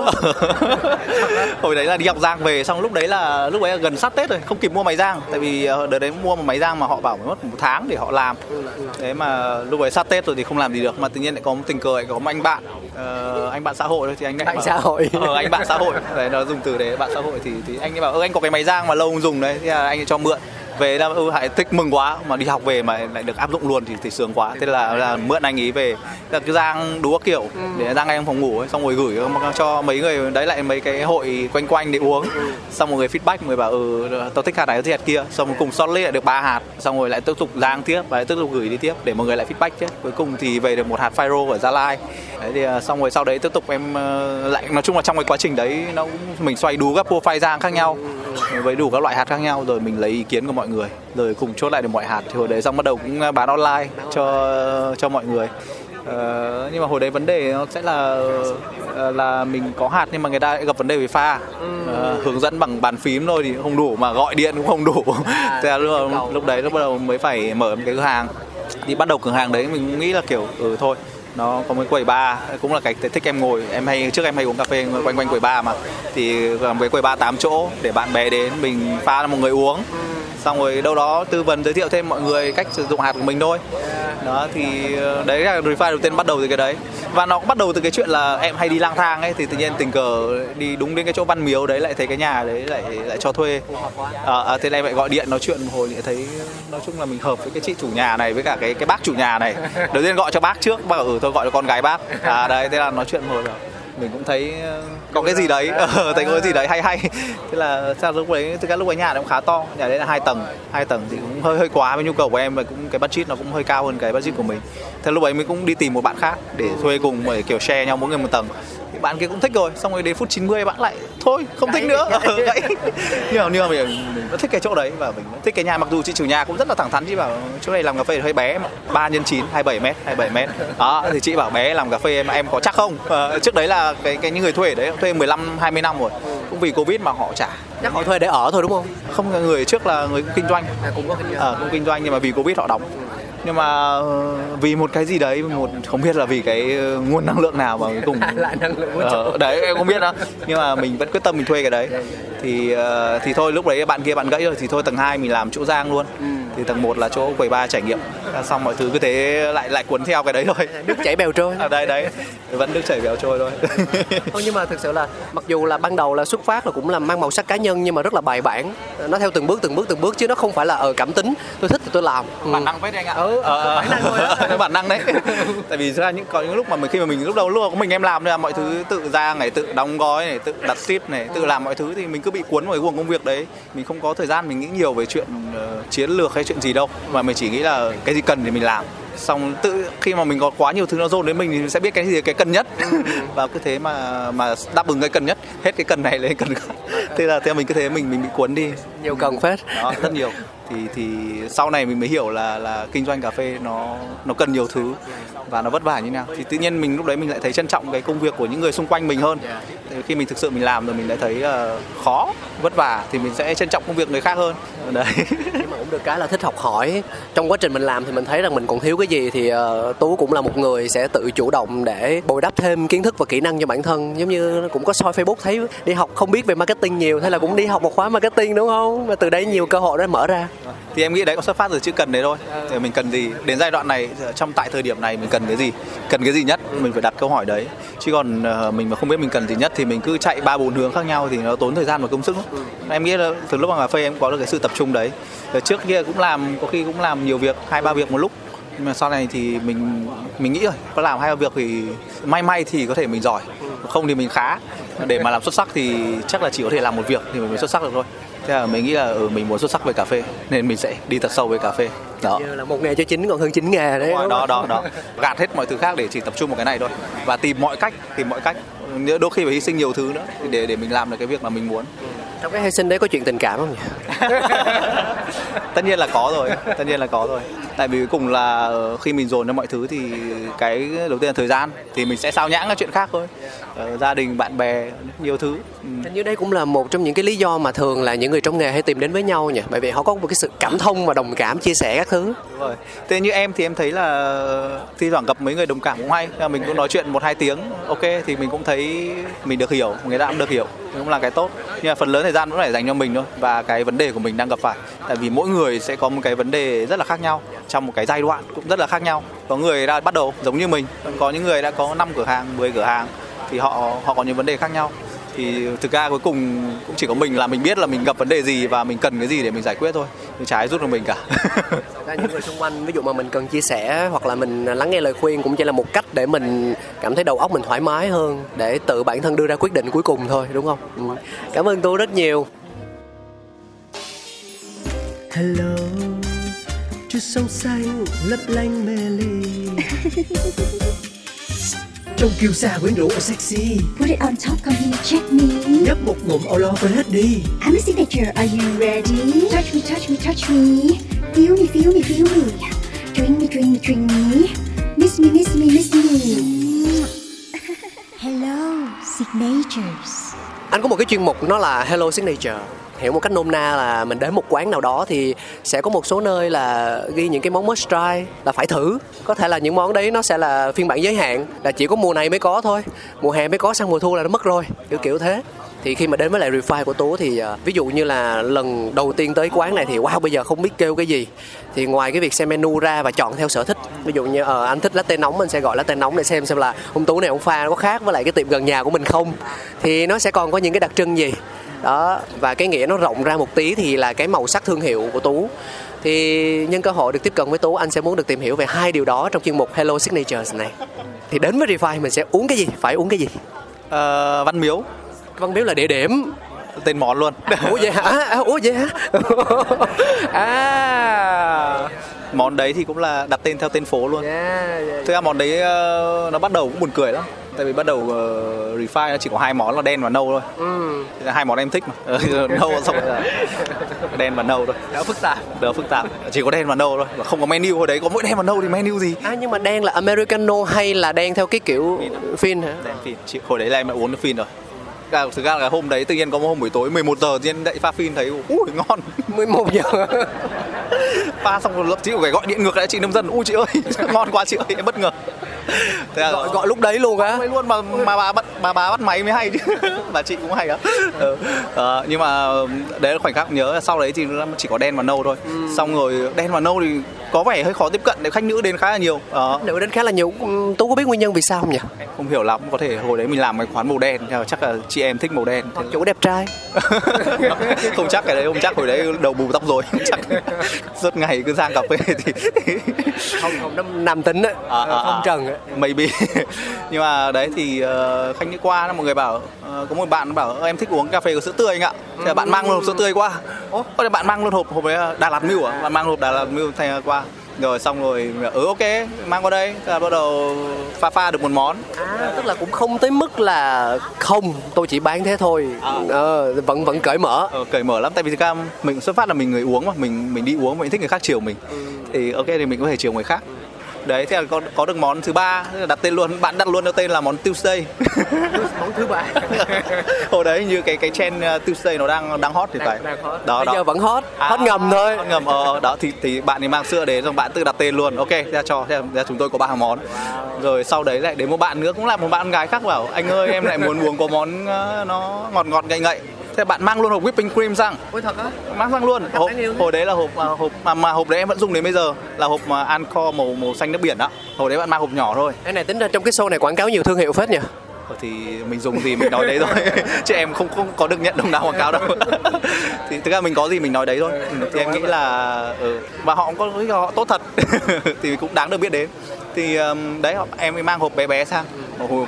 hồi đấy là đi học rang về xong lúc đấy là lúc đấy là gần sát tết rồi không kịp mua máy rang. Tại vì đợt đấy mua một máy rang mà họ bảo mất một tháng để họ làm. Ừ, thế mà lúc đấy sát tết rồi thì không làm gì được mà tự nhiên lại có một tình cờ lại có một anh bạn uh, anh bạn xã hội thôi thì anh bạn bảo, xã hội. Ờ, anh bạn xã hội. Đấy nó dùng từ đấy bạn xã hội thì thì anh ấy bảo ơ anh có cái máy rang mà lâu không dùng đấy. Thì anh ấy cho mượn về là ừ hãy thích mừng quá mà đi học về mà lại được áp dụng luôn thì thì sướng quá. Thế là là mượn anh ấy về. Là rang đủ các kiểu để rang ngay trong phòng ngủ ấy xong rồi gửi cho mấy người đấy lại mấy cái hội quanh quanh để uống. Xong một người feedback người bảo ừ tao thích hạt này thích hạt kia. Xong rồi cùng sót lại được ba hạt xong rồi lại tiếp tục rang tiếp và lại tiếp tục gửi đi tiếp để mọi người lại feedback chứ. Cuối cùng thì về được một hạt Fyro ở Gia Lai. Đấy thì à, xong rồi sau đấy tiếp tục em ờ, lại nói chung là trong cái quá trình đấy nó cũng mình xoay đủ các profile rang khác nhau. Với đủ các loại hạt khác nhau rồi mình lấy ý kiến của mọi người. Rồi cùng chốt lại được mọi hạt. Thì hồi đấy xong bắt đầu cũng bán online cho cho mọi người. Ờ, nhưng mà hồi đấy vấn đề nó sẽ là ờ, là mình có hạt nhưng mà người ta gặp vấn đề về pha. Ờ, hướng dẫn bằng bàn phím thôi thì không đủ mà gọi điện cũng không đủ. À, thế là lúc, lúc đấy lúc bắt đầu mới phải mở một cái cửa hàng. Thì bắt đầu cửa hàng đấy mình cũng nghĩ là kiểu ừ thôi nó có một quầy bar cũng là cái thích em ngồi. Em hay trước em hay uống cà phê quanh quanh quầy bar mà. Thì làm cái quầy bar 8 chỗ để bạn bè đến mình pha cho một người uống xong rồi đâu đó tư vấn giới thiệu thêm mọi người cách sử dụng hạt của mình thôi. Đó thì ờ, đấy là refi đầu tiên bắt đầu từ cái đấy. Và nó cũng bắt đầu từ cái chuyện là em hay đi lang thang ấy thì tự nhiên tình cờ đi đúng đến cái chỗ văn miếu đấy lại thấy cái nhà đấy lại lại cho thuê. À, à, thế này lại gọi điện nói chuyện một hồi lại thấy nói chung là mình hợp với cái chị chủ nhà này với cả cái cái bác chủ nhà này. Đầu tiên gọi cho bác trước bác bảo ừ thôi gọi cho con gái bác. À đấy thế là nói chuyện một hồi rồi mình cũng thấy ờ, có cái gì đấy. Ờ, thấy có cái gì đấy hay hay. Thế là sao lúc đấy thực ra lúc ấy nhà nó cũng khá to. Nhà đấy là hai tầng. Hai tầng thì cũng hơi hơi quá với nhu cầu của em và cũng cái budget nó cũng hơi cao hơn cái budget của mình. Thế lúc ấy mình cũng đi tìm một bạn khác để thuê cùng để kiểu share nhau mỗi người một tầng bạn kia cũng thích rồi xong rồi đến phút 90 bạn lại thôi không thích nữa. Gãy nhưng mà, nhưng mà mình, mình vẫn thích cái chỗ đấy và mình vẫn thích cái nhà. Mặc dù chị chủ nhà cũng rất là thẳng thắn chị bảo chỗ này làm cà phê hơi bé mà 3 nhân 9 27 mét 27 mét. Đó thì chị bảo bé làm cà phê mà em có chắc không? À, trước đấy là cái cái những người thuê đấy thuê 15 20 năm rồi. Cũng vì covid mà họ trả chắc họ thuê để ở thôi đúng không? Không người trước là người cũng kinh doanh. À, cũng có kinh doanh. À, cũng kinh doanh nhưng mà vì covid họ đóng nhưng mà ờ, vì một cái gì đấy một không biết là vì cái ờ, nguồn năng lượng nào mà cuối cùng lại năng lượng ờ, đấy em không biết đâu. Nhưng mà mình vẫn quyết tâm mình thuê cái đấy. Thì thì thôi lúc đấy bạn kia bạn gãy rồi thì thôi tầng 2 mình làm chỗ giang luôn. Ừ. thì tầng 1 là chỗ quầy ba trải nghiệm. Xong mọi thứ cứ thế lại lại cuốn theo cái đấy thôi. Nước chảy bèo trôi. À, đây đấy. Vẫn nước chảy bèo trôi thôi. Không nhưng mà thực sự là mặc dù là ban đầu là xuất phát là cũng là mang màu sắc cá nhân nhưng mà rất là bài bản. Nó theo từng bước từng bước từng bước chứ nó không phải là ở cảm tính. Tôi thích thì tôi làm. Ừ. bản năng với anh ạ. Ừ, ờ, bản năng thôi đó. bản năng đấy. Tại vì ra những có những lúc mà mình khi mà mình lúc đầu lúc của mình em làm là mọi thứ tự ra này tự đóng gói này tự đặt ship này tự làm mọi thứ thì mình cứ bị cuốn vào cái guồng công việc đấy. Mình không có thời gian mình nghĩ nhiều về chuyện uh, chiến lược hay chuyện gì đâu. Mà mình chỉ nghĩ là cái gì cần thì mình làm xong tự khi mà mình có quá nhiều thứ nó dồn đến mình thì mình sẽ biết cái gì cái cần nhất. Và cứ thế mà mà đáp ứng cái cần nhất hết cái cần này lên cần khác. Thế là theo mình cứ thế mình mình bị cuốn đi. Nhiều cần phết. Đó rất nhiều. Thì thì sau này mình mới hiểu là là kinh doanh cà phê nó nó cần nhiều thứ và nó vất vả như nào. Thì tự nhiên mình lúc đấy mình lại thấy trân trọng cái công việc của những người xung quanh mình hơn. Thì khi mình thực sự mình làm rồi mình lại thấy uh, khó vất vả thì mình sẽ trân trọng công việc người khác hơn. Đấy. Nhưng mà cũng được cái là thích học hỏi. Trong quá trình mình làm thì mình thấy rằng mình còn thiếu cái gì thì uh, tú cũng là một người sẽ tự chủ động để bồi đắp thêm kiến thức và kỹ năng cho bản thân. Giống như cũng có soi facebook thấy đi học không biết về marketing nhiều thế là cũng đi học một khóa marketing đúng không? Và từ đấy nhiều cơ hội đó mở ra. Thì em nghĩ đấy có xuất phát từ chữ cần đấy thôi. Thì mình cần gì? Đến giai đoạn này trong tại thời điểm này mình cần cái gì cần cái gì nhất mình phải đặt câu hỏi đấy. Chứ còn uh, mình mà không biết mình cần gì nhất thì mình cứ chạy ba bốn hướng khác nhau thì nó tốn thời gian và công sức lắm. em nghĩ là từ lúc mà cà phê em có được cái sự tập trung đấy Rồi trước kia cũng làm có khi cũng làm nhiều việc hai ba việc một lúc. Nhưng mà sau này thì mình mình nghĩ rồi có làm hai ba việc thì may may thì có thể mình giỏi không thì mình khá. Để mà làm xuất sắc thì chắc là chỉ có thể làm một việc thì mình mới xuất sắc được thôi thế là mình nghĩ là ừ, mình muốn xuất sắc về cà phê nên mình sẽ đi thật sâu về cà phê. Đó. Như là một nghề cho chính còn hơn chín nghề đấy đó không? đó đó. Gạt hết mọi thứ khác để chỉ tập trung vào cái này thôi. Và tìm mọi cách tìm mọi cách. Đôi khi phải hy sinh nhiều thứ nữa để để mình làm được cái việc mà mình muốn. Trong cái hy sinh đấy có chuyện tình cảm không nhỉ? Tất nhiên là có rồi tất nhiên là có rồi. Tại vì cuối cùng là ờ, khi mình dồn cho mọi thứ thì cái đầu tiên là thời gian thì mình sẽ sao nhãng các chuyện khác thôi gia đình bạn bè nhiều thứ Ừ. Hình như đây cũng là một trong những cái lý do mà thường là những người trong nghề hay tìm đến với nhau nhỉ bởi vì họ có một cái sự cảm thông và đồng cảm chia sẻ các thứ Đúng rồi. Thế như em thì em thấy là thi thoảng gặp mấy người đồng cảm cũng hay. Mình cũng nói chuyện một hai tiếng, ok thì mình cũng thấy mình được hiểu, người ta cũng được hiểu, cũng là cái tốt. Nhưng mà phần lớn thời gian vẫn phải dành cho mình thôi và cái vấn đề của mình đang gặp phải. Tại vì mỗi người sẽ có một cái vấn đề rất là khác nhau trong một cái giai đoạn cũng rất là khác nhau. Có người đã bắt đầu giống như mình, có những người đã có 5 cửa hàng, 10 cửa hàng thì họ họ có những vấn đề khác nhau. Thì thực ra cuối cùng cũng chỉ có mình là mình biết là mình gặp vấn đề gì và mình cần cái gì để mình giải quyết thôi. Chứ ai giúp được mình cả. Ra những người xung quanh ví dụ mà mình cần chia sẻ hoặc là mình lắng nghe lời khuyên cũng chỉ là một cách để mình cảm thấy đầu óc mình thoải mái hơn để tự bản thân đưa ra quyết định cuối cùng thôi đúng không? Ừ. cảm ơn tú rất nhiều. Hello Chút sông xanh lấp lánh mê ly Trong kiêu sa quyến rũ và sexy Put it on top, come here, check me. Nhấp một ngụm lo quên hết đi I'm a signature, are you ready? Touch me, touch me, touch me. Feel me, feel me, feel me. Drink me, drink me, drink me. Miss me, miss me, miss me. Hello, signatures. anh có một cái chuyên mục nó là Hello Signature hiểu một cách nôm na là mình đến một quán nào đó thì sẽ có một số nơi là ghi những cái món must try là phải thử. Có thể là những món đấy nó sẽ là phiên bản giới hạn là chỉ có mùa này mới có thôi. Mùa hè mới có sang mùa thu là nó mất rồi kiểu kiểu thế. Thì khi mà đến với lại refine của tú thì ờ, ví dụ như là lần đầu tiên tới quán này thì wow bây giờ không biết kêu cái gì. Thì ngoài cái việc xem menu ra và chọn theo sở thích ví dụ như ờ, anh thích latte nóng mình sẽ gọi latte nóng để xem xem là ông tú này ông pha có khác với lại cái tiệm gần nhà của mình không. Thì nó sẽ còn có những cái đặc trưng gì? Đó và cái nghĩa nó rộng ra một tí thì là cái màu sắc thương hiệu của tú. Thì nhân cơ hội được tiếp cận với tú anh sẽ muốn được tìm hiểu về hai điều đó trong chuyên mục Hello Signatures này. Thì đến với Refine mình sẽ uống cái gì? Phải uống cái gì? Ờ, văn miếu. Văn miếu là địa điểm. Tên món luôn. Ủa vậy hả? À, ủa vậy hả? À. Món đấy thì cũng là đặt tên theo tên phố luôn. Yeah, yeah. thực ra món đấy ờ, nó bắt đầu cũng buồn cười lắm tại vì bắt đầu uh, refine nó chỉ có hai món là đen và nâu thôi. Ừ, hai món em thích mà. Ờ, nâu xong rồi. Là đen và nâu thôi. Đỡ phức tạp. Đỡ phức tạp. Chỉ có đen và nâu thôi. Và không có menu hồi đấy. Có mỗi đen và nâu thì menu gì? À nhưng mà đen là americano hay là đen theo cái kiểu phin hả? Đen phin. Chị hồi đấy là em đã uống phin rồi. Cả- thực ra là hôm đấy tự nhiên có một hôm buổi tối 11 giờ tự nhiên dậy pha phin thấy ui ngon. 11 giờ. Pha xong rồi lập chị phải gọi điện ngược lại chị nông dân. Ui chị ơi ngon quá chị ơi em bất ngờ thế là gọi, gọi lúc đấy luôn á. Luôn mà mà bà bắt bà bà bắt máy mới hay chứ. Bà chị cũng hay á. Ừ. Ờ, nhưng mà đấy là khoảnh khắc nhớ là sau đấy thì nó chỉ có đen và nâu thôi. Xong rồi đen và nâu thì có vẻ hơi khó tiếp cận để khách nữ đến khá là nhiều. Ờ, nữ đến khá là nhiều Ừ, tú có biết nguyên nhân vì sao không nhỉ? Em không hiểu lắm có thể hồi đấy mình làm cái quán màu đen chắc là chị em thích màu đen. Thế chủ đẹp trai. Không chắc cái đấy không chắc hồi đấy đầu bù tóc rồi. Chắc suốt ngày cứ sang cà phê thì không không nó nam tính á. À, à, phong à. trần á maybe. Nhưng mà đấy thì uh, khách đi qua mọi người bảo ờ, có một bạn bảo "Ơ, em thích uống cà phê có sữa tươi anh ạ. Thế là bạn mang luôn hộp sữa tươi qua. Có thể bạn mang luôn hộp hộp đấy là Đà Lạt Milk à? Bạn mang hộp Đà Lạt Milk thay qua. Rồi xong rồi ừ ok mang qua đây. Thế là bắt đầu pha pha được một món. À, tức là cũng không tới mức là không tôi chỉ bán thế thôi. Ờ, vẫn vẫn cởi mở. Ờ, cởi mở lắm tại vì ra mình xuất phát là mình người uống mà mình mình đi uống mình thích người khác chiều mình. Thì ok thì mình có thể chiều người khác đấy thế là có có được món thứ ba đặt tên luôn. Bạn đặt luôn theo tên là món Tuesday. Món thứ ba. Hồi đấy như cái cái trend uh, Tuesday nó đang đang hot thì phải. đó bây đó. giờ vẫn hot À, hot ngầm thôi. hot ngầm ờ đó thì thì bạn ấy mang sữa đến xong bạn tự đặt tên luôn. Ok là cho thế là chúng tôi có ba món. Rồi sau đấy lại đến một bạn nữa cũng là một bạn gái khác bảo anh ơi em lại muốn uống có món uh, nó ngọt ngọt ngậy ngậy thế bạn mang luôn hộp whipping cream sang. Ôi thật á? Mang sang luôn. Hộp, hồi đấy là hộp à, hộp mà, mà hộp đấy em vẫn dùng đến bây giờ là hộp mà Ancore màu màu xanh nước biển đó. Hồi đấy bạn mang hộp nhỏ thôi. Cái này tính ra trong cái show này quảng cáo nhiều thương hiệu phết nhỉ? Ờ, thì mình dùng gì mình nói đấy thôi. Chứ em không không có được nhận đồng nào quảng cáo đâu. Thì thực ra mình có gì mình nói đấy thôi. Ừ, thì em nghĩ là ừ. và họ cũng có do họ tốt thật. Thì cũng đáng được biết đến. Thì um, đấy em mang hộp bé bé sang.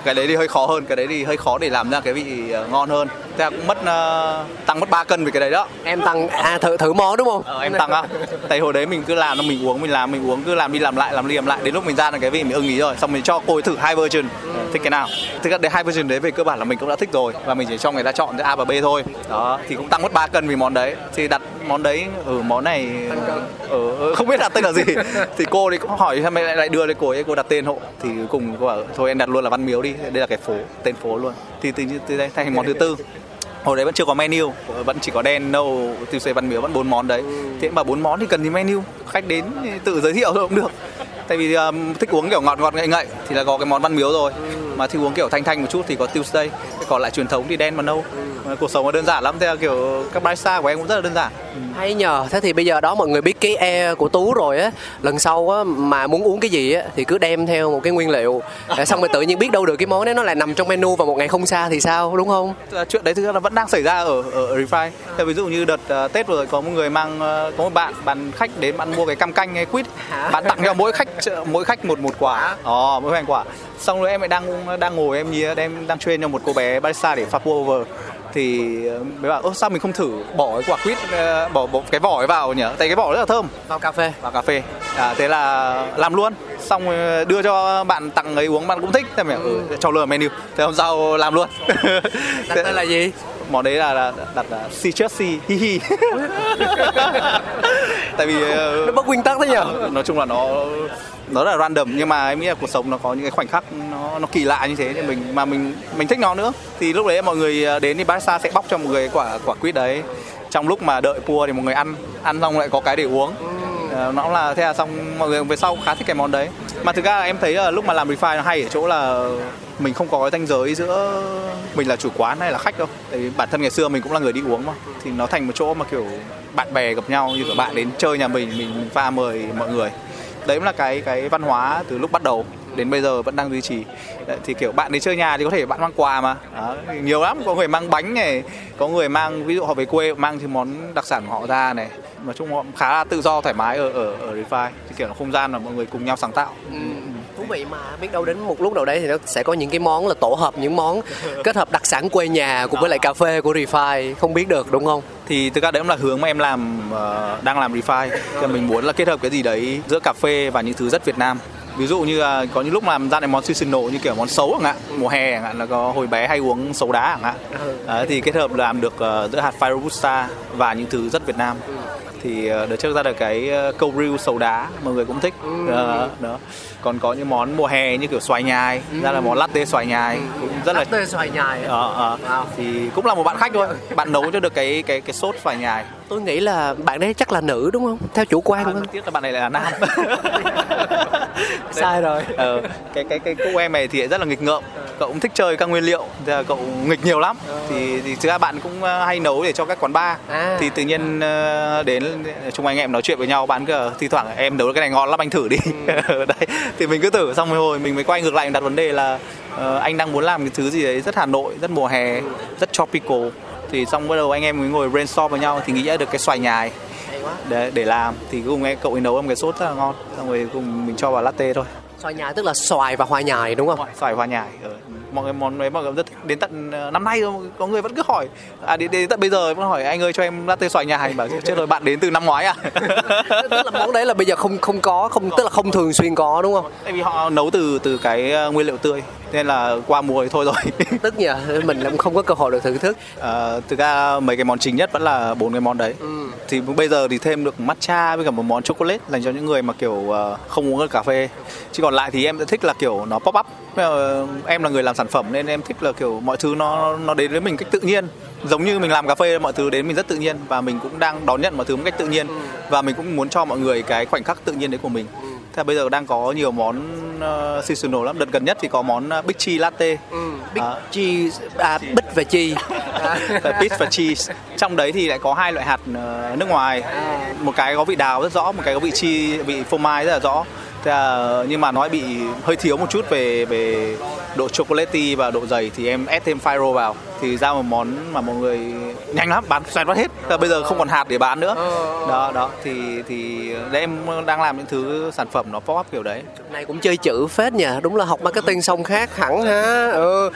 Cái đấy thì hơi khó hơn. Cái đấy thì hơi khó để làm ra cái vị ờ, ngon hơn là cũng mất uh, tăng mất 3 cân vì cái đấy đó. Em tăng à thử thử món đúng không? Ờ, em tăng á. Tại hồi đấy mình cứ làm nó mình uống mình làm mình uống cứ làm đi làm lại làm đi làm lại. Đến lúc mình ra là cái vị mình ưng ý rồi. Xong mình cho cô ấy thử hai version thích cái nào? Thực ra hai version đấy về cơ bản là mình cũng đã thích rồi. Và mình chỉ cho người ta chọn giữa A và B thôi. Đó thì cũng tăng mất 3 cân vì món đấy. Thì đặt món đấy ở ừ, món này ở không biết đặt tên là gì. Thì cô thì cũng hỏi sao mày lại lại đưa đây cô ấy? Cô đặt tên hộ. Thì cuối cùng cô bảo thôi em đặt luôn là văn miếu đi. Đây là cái phố tên phố luôn thì từ đây thành món thứ tư. Hồi đấy vẫn chưa có menu vẫn chỉ có đen nâu tiêu xế văn miếu vẫn bốn món đấy. Thế mà bốn món thì cần gì menu? Khách đến tự giới thiệu thôi cũng được. Tại vì um, thích uống kiểu ngọt ngọt ngậy ngậy thì là có cái món văn miếu rồi. Mà thích uống kiểu thanh thanh một chút thì có Tuesday. Còn lại truyền thống thì đen và nâu cuộc sống nó đơn giản lắm theo kiểu các barista của em cũng rất là đơn giản. Hay nhờ. Thế thì bây giờ đó mọi người biết cái e của tú rồi á lần sau á mà muốn uống cái gì á thì cứ đem theo một cái nguyên liệu. Xong rồi tự nhiên biết đâu được cái món đấy nó lại nằm trong menu vào một ngày không xa thì sao đúng không? Chuyện đấy thực ra là vẫn đang xảy ra ở ở refine. Theo ví dụ như đợt uh, tết vừa rồi có một người mang uh, có một bạn bạn khách đến bạn mua cái cam canh hay quýt. Bạn tặng cho mỗi khách mỗi khách một một quả. Ồ oh, mỗi hành quả. Xong rồi em lại đang đang ngồi em nhìn em đang train cho một cô bé barista để pha over thì mới bảo sao mình không thử bỏ cái quả quýt bỏ, bỏ cái vỏ ấy vào nhỉ? Tại cái vỏ rất là thơm. Vào cà phê. Vào cà phê. À, thế là làm luôn. Xong đưa cho bạn tặng ấy uống bạn cũng thích. Thế mình ừ. cho luôn menu. Thế hôm sau làm luôn. Thế là gì món đấy là, là đặt là citrus hi hi. Tại vì nó bất nguyên tắc thế nhỉ? nói chung là nó nó là random nhưng mà em nghĩ là cuộc sống nó có những cái khoảnh khắc nó nó kỳ lạ như thế thì mình mà mình mình thích nó nữa. Thì lúc đấy mọi người đến thì barista sẽ bóc cho một người quả quả quýt đấy. Trong lúc mà đợi pua thì một người ăn ăn xong lại có cái để uống. Ừ. nó là thế là xong mọi người về sau khá thích cái món đấy. Mà thực ra là em thấy là lúc mà làm refine nó hay ở chỗ là mình không có cái ranh giới giữa mình là chủ quán hay là khách đâu. Tại vì bản thân ngày xưa mình cũng là người đi uống mà. Thì nó thành một chỗ mà kiểu bạn bè gặp nhau như các bạn đến chơi nhà mình mình pha mời mọi người. Đấy cũng là cái cái văn hóa từ lúc bắt đầu đến bây giờ vẫn đang duy trì. Đấy, thì kiểu bạn đến chơi nhà thì có thể bạn mang quà mà. Đó, nhiều lắm có người mang bánh này có người mang ví dụ họ về quê mang thì món đặc sản của họ ra này. Nói chung họ khá là tự do thoải mái ở ở ở Refine thì kiểu là không gian mà mọi người cùng nhau sáng tạo. Ừ thú vị mà. Biết đâu đến một lúc nào đấy thì nó sẽ có những cái món là tổ hợp những món kết hợp đặc sản quê nhà cùng với lại cà phê của Refine không biết được đúng không? Thì thực ra đấy cũng là hướng mà em làm uh, đang làm Refine thì mình muốn là kết hợp cái gì đấy giữa cà phê và những thứ rất Việt Nam. Ví dụ như là có những lúc làm ra những món seasonal như kiểu món xấu chẳng hạn mùa hè chẳng hạn là có hồi bé hay uống xấu đá chẳng hạn. Đấy, thì kết hợp làm được uh, giữa hạt Fire Robusta và những thứ rất Việt Nam. Thì uh, đợt trước ra được cái uh, câu riêu sầu đá mọi người cũng thích. Uh, đó còn có những món mùa hè như kiểu xoài nhài ừ. ra là món latte xoài nhài. Ừ. cũng rất latte là latte xoài nhài ờ, ờ. Wow. thì cũng là một bạn khách thôi. Bạn nấu cho được cái cái cái sốt xoài nhài. Tôi nghĩ là bạn đấy chắc là nữ đúng không? Theo chủ quan à, không? tiếc là bạn này là nam. Sai rồi. Ờ, cái cái cái cô em này thì rất là nghịch ngợm cậu cũng thích chơi các nguyên liệu thì cậu nghịch nhiều lắm. Ờ. thì thì thực ra bạn cũng ờ, hay nấu để cho các quán bar. À. thì tự nhiên ờ, đến chung anh em nói chuyện với nhau bạn cứ thi thoảng em nấu cái này ngon lắm anh thử đi. Ừ. đấy thì mình cứ thử xong rồi mình mới quay ngược lại đặt vấn đề là uh, anh đang muốn làm cái thứ gì đấy rất Hà Nội rất mùa hè rất tropical. Thì xong bắt đầu anh em mới ngồi brainstorm với nhau thì nghĩ ra được cái xoài nhài để để làm. Thì cùng em cậu ấy nấu một cái sốt rất là ngon xong rồi cùng mình cho vào latte thôi. Xoài nhài tức là xoài và hoa nhài đúng không? Xoài hoa nhài ừ. Mọi người món đấy mọi người rất thích đến tận ờ, năm nay có người vẫn cứ hỏi. À đến, đến tận bây giờ vẫn hỏi anh ơi cho em latte xoài nhài bảo chết rồi bạn đến từ năm ngoái à? Tức là món đấy là bây giờ không không có không tức là không thường xuyên có đúng không? Tại vì họ nấu từ từ cái ờ, nguyên liệu tươi nên là qua mùa thì thôi rồi. Tức nhỉ? Mình cũng không có cơ hội được thưởng thức. À, thực ra mấy cái món chính nhất vẫn là bốn cái món đấy. Ừ. thì bây giờ thì thêm được matcha với cả một món chocolate dành cho những người mà kiểu không uống cà phê. Chứ còn lại thì em sẽ thích là kiểu nó pop up. Em là người làm sản phẩm nên em thích là kiểu mọi thứ nó nó đến với mình cách tự nhiên giống như mình làm cà phê mọi thứ đến mình rất tự nhiên và mình cũng đang đón nhận mọi thứ một cách tự nhiên và mình cũng muốn cho mọi người cái khoảnh khắc tự nhiên đấy của mình. Thế bây giờ đang có nhiều món uh, seasonal lắm. Đợt gần nhất thì có món uh, Big Cheese Latte. Ừ, Big à, cheese, à, Big và cheese. Big và cheese. Trong đấy thì lại có hai loại hạt uh, nước ngoài. À. Một cái có vị đào rất rõ, một cái có vị chi, vị phô mai rất là rõ Thế là, nhưng mà nó bị hơi thiếu một chút về về độ chocolatey và độ dày thì em ép thêm Fyro vào. Thì ra một món mà mọi người nhanh lắm bán xoẹt mất hết. Bây giờ không còn hạt để bán nữa. Đó đó thì thì đấy em đang làm những thứ sản phẩm nó pop up kiểu đấy. Này cũng chơi chữ phết nhỉ đúng là học marketing xong khác hẳn ha. Ừ.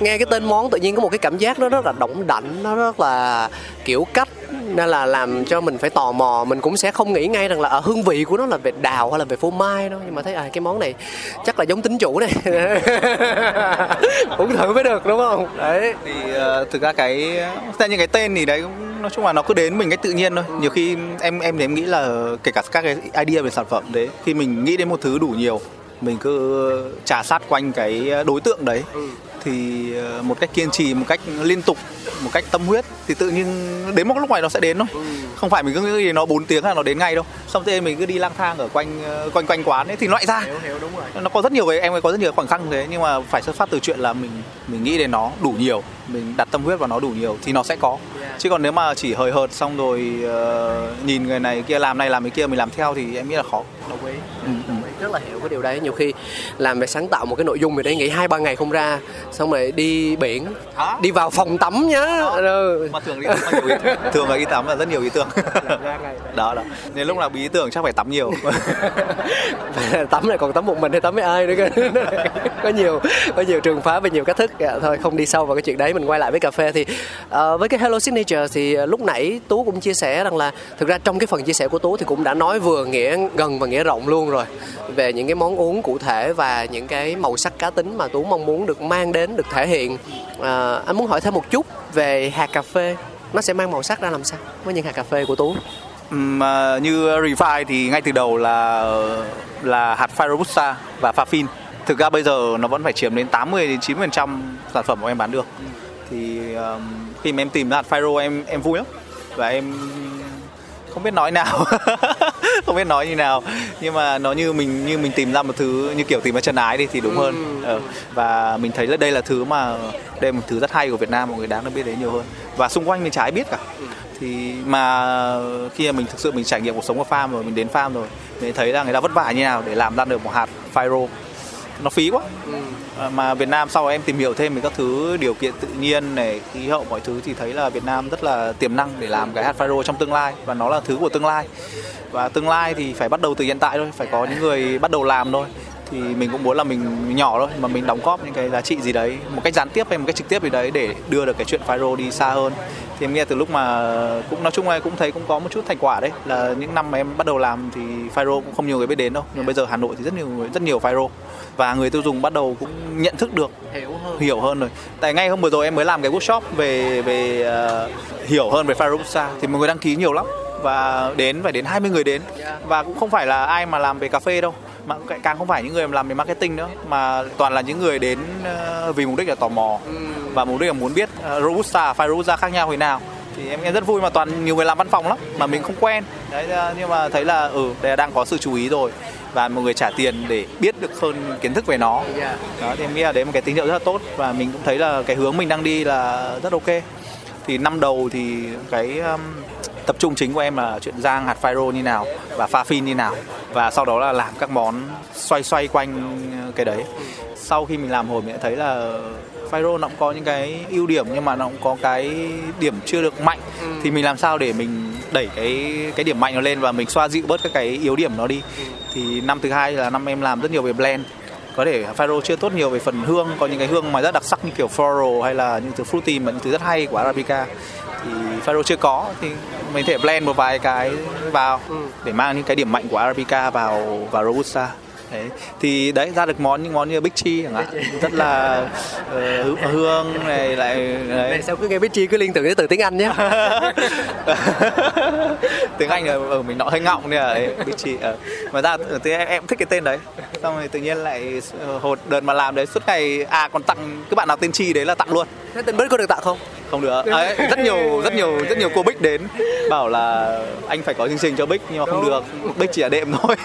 nghe cái tên món tự nhiên có một cái cảm giác nó rất là động đảnh nó rất là kiểu cách nên là làm cho mình phải tò mò mình cũng sẽ không nghĩ ngay rằng là ở hương vị của nó là về đào hay là về phô mai đâu. Nhưng mà thấy à cái món này chắc là giống tính chủ này. Cũng thử mới được đúng không? Đấy. Thì uh, thực ra cái tại những cái tên thì đấy nói chung là nó cứ đến mình cách tự nhiên thôi. Nhiều khi em em em nghĩ là kể cả các cái idea về sản phẩm đấy khi mình nghĩ đến một thứ đủ nhiều mình cứ trà sát quanh cái đối tượng đấy thì ờ, một cách kiên trì một cách liên tục một cách tâm huyết thì tự nhiên đến một lúc này nó sẽ đến thôi ừ. không phải mình cứ nghĩ nó 4 tiếng là nó đến ngay đâu xong thế mình cứ đi lang thang ở quanh ờ, quanh quanh quán ấy thì lại ra hiểu, hiểu, đúng rồi. nó có rất nhiều cái em có rất nhiều khoảnh khắc thế nhưng mà phải xuất phát từ chuyện là mình mình nghĩ đến nó đủ nhiều mình đặt tâm huyết vào nó đủ nhiều thì nó sẽ có yeah. chứ còn nếu mà chỉ hời hợt xong rồi uh, nhìn người này kia làm này làm cái kia mình làm theo thì em nghĩ là khó đồng ý ừ, ừ. Rất là hiểu cái điều đấy. Nhiều khi làm về sáng tạo một cái nội dung gì đấy nghĩ hai ba ngày không ra xong rồi đi biển à? đi vào phòng tắm nhá. Ừ. mà thường đi tắm nhiều ý, thường là đi tắm là rất nhiều ý tưởng. Đó đó. Nên lúc nào bí ý tưởng chắc phải tắm nhiều. Tắm này còn tắm một mình hay tắm với ai nữa cơ? Có nhiều có nhiều trường phá và nhiều cách thức. Dạ, thôi không đi sâu vào cái chuyện đấy mình quay lại với cà phê thì uh, với cái Hello Signature thì lúc nãy Tú cũng chia sẻ rằng là thực ra trong cái phần chia sẻ của Tú thì cũng đã nói vừa nghĩa gần và nghĩa rộng luôn rồi về những cái món uống cụ thể và những cái màu sắc cá tính mà Tú mong muốn được mang đến được thể hiện. À, anh muốn hỏi thêm một chút về hạt cà phê. Nó sẽ mang màu sắc ra làm sao với những hạt cà phê của Tú? Um, như Refine thì ngay từ đầu là là hạt pha Robusta và pha fin thực ra bây giờ nó vẫn phải chiếm đến 80 đến 90 sản phẩm của em bán được. Thì um, khi mà em tìm ra hạt Fyro em em vui lắm. Và em không biết nói nào. Không biết nói như nào. Nhưng mà nó như mình như mình tìm ra một thứ như kiểu tìm ra chân ái đi thì đúng hơn. Ừ. và mình thấy là đây là thứ mà đây là một thứ rất hay của Việt Nam mọi người đáng được biết đến nhiều hơn. Và xung quanh mình ai biết cả. Thì mà khi mà mình thực sự mình trải nghiệm cuộc sống ở farm rồi mình đến farm rồi mình thấy là người ta vất vả như nào để làm ra được một hạt Fyro nó phí quá. Ừ. mà Việt Nam sau em tìm hiểu thêm về các thứ điều kiện tự nhiên này khí hậu mọi thứ thì thấy là Việt Nam rất là tiềm năng để làm cái hạt Faro trong tương lai và nó là thứ của tương lai. Và tương lai thì phải bắt đầu từ hiện tại thôi phải có những người bắt đầu làm thôi. Thì mình cũng muốn là mình nhỏ thôi mà mình đóng góp những cái giá trị gì đấy một cách gián tiếp hay một cách trực tiếp gì đấy để đưa được cái chuyện Firo đi xa hơn thì em nghe từ lúc mà cũng nói chung là cũng thấy cũng có một chút thành quả đấy. Là những năm mà em bắt đầu làm thì Firo cũng không nhiều người biết đến đâu. Nhưng bây giờ Hà Nội thì rất nhiều người rất nhiều Firo. Và người tiêu dùng bắt đầu cũng nhận thức được hiểu hơn. hiểu hơn rồi. Tại ngay hôm vừa rồi em mới làm cái workshop về về uh, hiểu hơn về Farobusa thì mọi người đăng ký nhiều lắm. Và đến phải đến 20 người đến. Và cũng không phải là ai mà làm về cà phê đâu. Mà càng không phải những người làm về marketing nữa. Mà toàn là những người đến uh, vì mục đích là tò mò. Ừ và mục đích là muốn biết ờ, robusta fire robusta khác nhau thế nào. Thì em, em rất vui mà toàn nhiều người làm văn phòng lắm mà mình không quen. Đấy ờ, nhưng mà thấy là ừ đây là đang có sự chú ý rồi. Và mọi người trả tiền để biết được hơn kiến thức về nó. Đó thì em nghĩ là đấy một cái tín hiệu rất là tốt. Và mình cũng thấy là cái hướng mình đang đi là rất ok. Thì năm đầu thì cái um, tập trung chính của em là chuyện rang hạt phai như nào và pha phin như nào. Và sau đó là làm các món xoay xoay quanh ờ, cái đấy. Sau khi mình làm hồi mình đã thấy là Fyro nó cũng có những cái ưu điểm nhưng mà nó cũng có cái điểm chưa được mạnh ừ. thì mình làm sao để mình đẩy cái cái điểm mạnh nó lên và mình xoa dịu bớt các cái yếu điểm nó đi ừ. thì năm thứ hai là năm em làm rất nhiều về blend có thể Fyro chưa tốt nhiều về phần hương có những cái hương mà rất đặc sắc như kiểu floral hay là những thứ fruity mà những thứ rất hay của Arabica thì Fyro chưa có thì mình thể blend một vài cái vào ừ. để mang những cái điểm mạnh của Arabica vào vào Robusta đấy thì đấy ra được món những món như bích chi chẳng hạn. Rất là uh, hương này lại đấy. Này, sao cứ nghe bích chi cứ liên tưởng đến từ tiếng anh nhé tiếng anh ở mình nó hơi ngọng nên là bích chi uh. mà ra thì em, em thích cái tên đấy. Xong rồi tự nhiên lại hột đợt mà làm đấy suốt ngày à còn tặng các bạn nào tên chi đấy là tặng luôn. Thế tên bích có được tặng không không được. À, rất nhiều rất nhiều rất nhiều cô bích đến bảo là anh phải có chương trình cho bích nhưng mà không được. Bích chỉ là đệm thôi.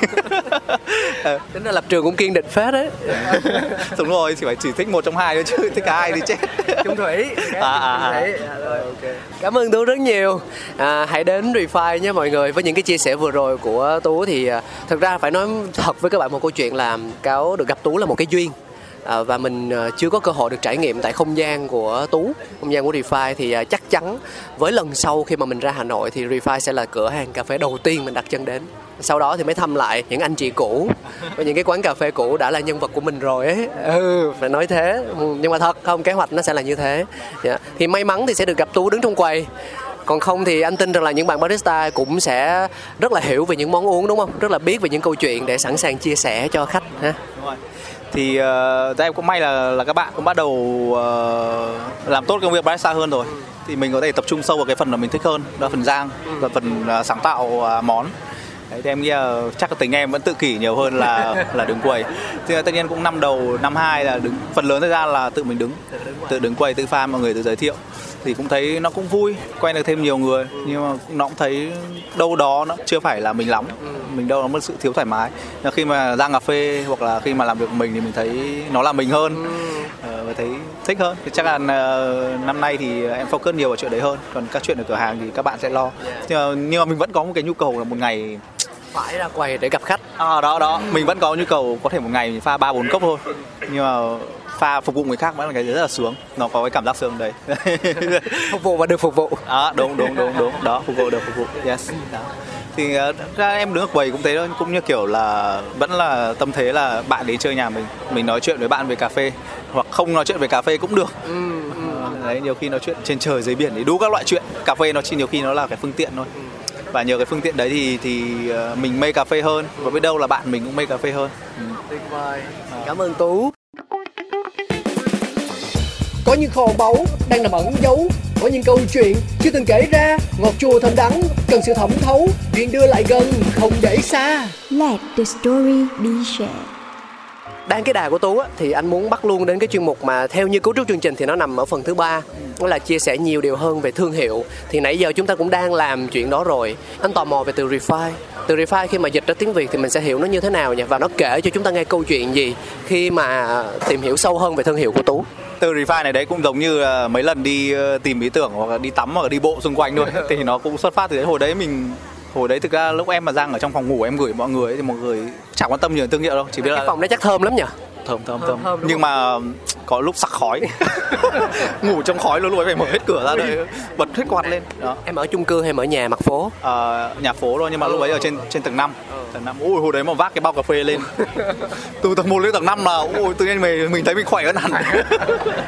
Tính là lập trường cũng kiên định phết đấy. Đúng rồi chỉ phải chỉ thích một trong hai thôi chứ thích cả hai thì chết. Trung thủy. À, à, à. rồi, Cảm ơn Tú rất nhiều. À, hãy đến Refine nhé mọi người. Với những cái chia sẻ vừa rồi của Tú thì à, thực ra phải nói thật với các bạn một câu chuyện là cáo được gặp Tú là một cái duyên. À, và mình à, chưa có cơ hội được trải nghiệm tại không gian của Tú, không gian của Refine thì à, chắc chắn với lần sau khi mà mình ra Hà Nội thì Refine sẽ là cửa hàng cà phê đầu tiên mình đặt chân đến. Sau đó thì mới thăm lại những anh chị cũ và những cái quán cà phê cũ đã là nhân vật của mình rồi ấy. Ừ, phải nói thế. Nhưng mà thật không kế hoạch nó sẽ là như thế. yeah. Thì may mắn thì sẽ được gặp Tú đứng trong quầy còn không thì anh tin rằng là những bạn barista cũng sẽ rất là hiểu về những món uống đúng không rất là biết về những câu chuyện để sẵn sàng chia sẻ cho khách ha Đúng rồi thì uh, em cũng may là là các bạn cũng bắt đầu uh, làm tốt công việc barista hơn rồi. Thì mình có thể tập trung sâu vào cái phần mà mình thích hơn đó là phần rang và phần uh, sáng tạo uh, món. Đấy, thì em nghĩ là chắc là tính em vẫn tự kỷ nhiều hơn là là đứng quầy. Thì tất nhiên cũng năm đầu năm hai là đứng phần lớn thời gian là tự mình đứng tự đứng quầy. tự pha mọi người tự giới thiệu thì cũng thấy nó cũng vui quen được thêm nhiều người. Nhưng mà nó cũng thấy đâu đó nó chưa phải là mình lắm. Mình đâu nó một sự thiếu thoải mái. Khi mà ra cà phê hoặc là khi mà làm việc của mình thì mình thấy nó là mình hơn. Ờ, và thấy thích hơn. Thì chắc là ờ, năm nay thì em focus nhiều vào chuyện đấy hơn. Còn các chuyện ở cửa hàng thì các bạn sẽ lo. Nhưng mà, nhưng mà mình vẫn có một cái nhu cầu là một ngày phải ra quầy để gặp khách. À, đó đó. Mình vẫn có nhu cầu có thể một ngày mình pha ba bốn cốc thôi. Nhưng mà pha phục vụ người khác vẫn là cái rất là sướng. Nó có cái cảm giác sướng đấy. Phục vụ và được phục vụ. Đó đúng đúng đúng đúng. Đó phục vụ được phục vụ. Yes. Đó. Thì uh, ra em đứng ở quầy cũng thế thôi. Cũng như kiểu là vẫn là tâm thế là bạn đến chơi nhà mình mình nói chuyện với bạn về cà phê hoặc không nói chuyện về cà phê cũng được. Ờ, đấy nhiều khi nói chuyện trên trời dưới biển thì đủ các loại chuyện. Cà phê nó chỉ nhiều khi nó là cái phương tiện thôi. Và nhờ cái phương tiện đấy thì thì ờ, mình mê cà phê hơn. Và biết đâu là bạn mình cũng mê cà phê hơn. Ừ. tuyệt vời. Cảm ơn tú có những kho báu đang nằm ẩn giấu. Có những câu chuyện chưa từng kể ra. Ngọt chua thơm đắng, cần sự thẩm thấu. Chuyện đưa lại gần, không để xa. Let the story be shared đang cái đà của tú á, thì anh muốn bắt luôn đến cái chuyên mục mà theo như cấu trúc chương trình thì nó nằm ở phần thứ ba. Đó là chia sẻ nhiều điều hơn về thương hiệu. Thì nãy giờ chúng ta cũng đang làm chuyện đó rồi. Anh tò mò về từ refine từ refine khi mà dịch ra tiếng việt thì mình sẽ hiểu nó như thế nào nhỉ? Và nó kể cho chúng ta nghe câu chuyện gì khi mà tìm hiểu sâu hơn về thương hiệu của tú. Từ refine này đấy cũng giống như mấy lần đi ờ, tìm ý tưởng hoặc là đi tắm hoặc là đi bộ xung quanh thôi. Thì nó cũng xuất phát từ đấy. Hồi đấy mình hồi đấy thực ra lúc em mà đang ở trong phòng ngủ em gửi mọi người ấy, thì mọi người chẳng quan tâm nhiều đến thương hiệu đâu chỉ biết cái là phòng đấy chắc thơm lắm nhỉ? Thơm thơm Thơm, thơm. nhưng mà có lúc sặc khói. Ngủ trong khói luôn luôn phải mở hết cửa ra đấy bật hết quạt lên. Đó. Em ở chung cư hay ở nhà mặt phố? Ờ, nhà phố thôi nhưng mà lúc ấy ở trên trên tầng 5 tầng 5 ui hồi đấy mà vác cái bao cà phê lên. Từ tầng 1 lên tầng 5 là ui tự nhiên mình mình thấy mình khỏe hơn hẳn.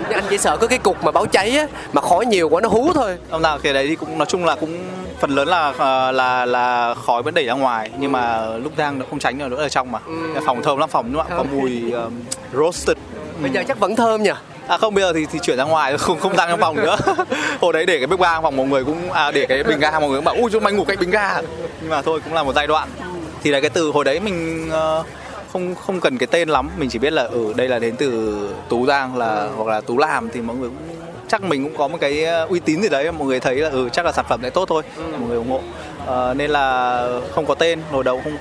Nhưng anh chỉ sợ có cái cục mà báo cháy á mà khói nhiều quá nó hú thôi. Ông nào cái đấy thì cũng nói chung là cũng phần lớn là ờ, là là khói vẫn đẩy ra ngoài nhưng mà lúc rang nó không tránh được nữa ở trong mà. Phòng thơm lắm phòng đúng không ạ có mùi um, roasted. Bây giờ chắc vẫn thơm nhỉ? À không bây giờ thì thì chuyển ra ngoài không không rang trong phòng nữa. Hồi đấy để cái bếp ga phòng mọi người cũng à, để cái bình ga mọi người cũng bảo ui chúng mày ngủ cạnh bình ga. Nhưng mà thôi cũng là một giai đoạn. Thì là cái từ hồi đấy mình ờ, không không cần cái tên lắm, mình chỉ biết là ở ừ, đây là đến từ Tú Giang là hoặc là Tú làm thì mọi người cũng chắc mình cũng có một cái ờ, uy tín gì đấy mọi người thấy là ừ chắc là sản phẩm này tốt thôi. Mọi người ủng hộ. Ờ, nên là không có tên hồi đầu không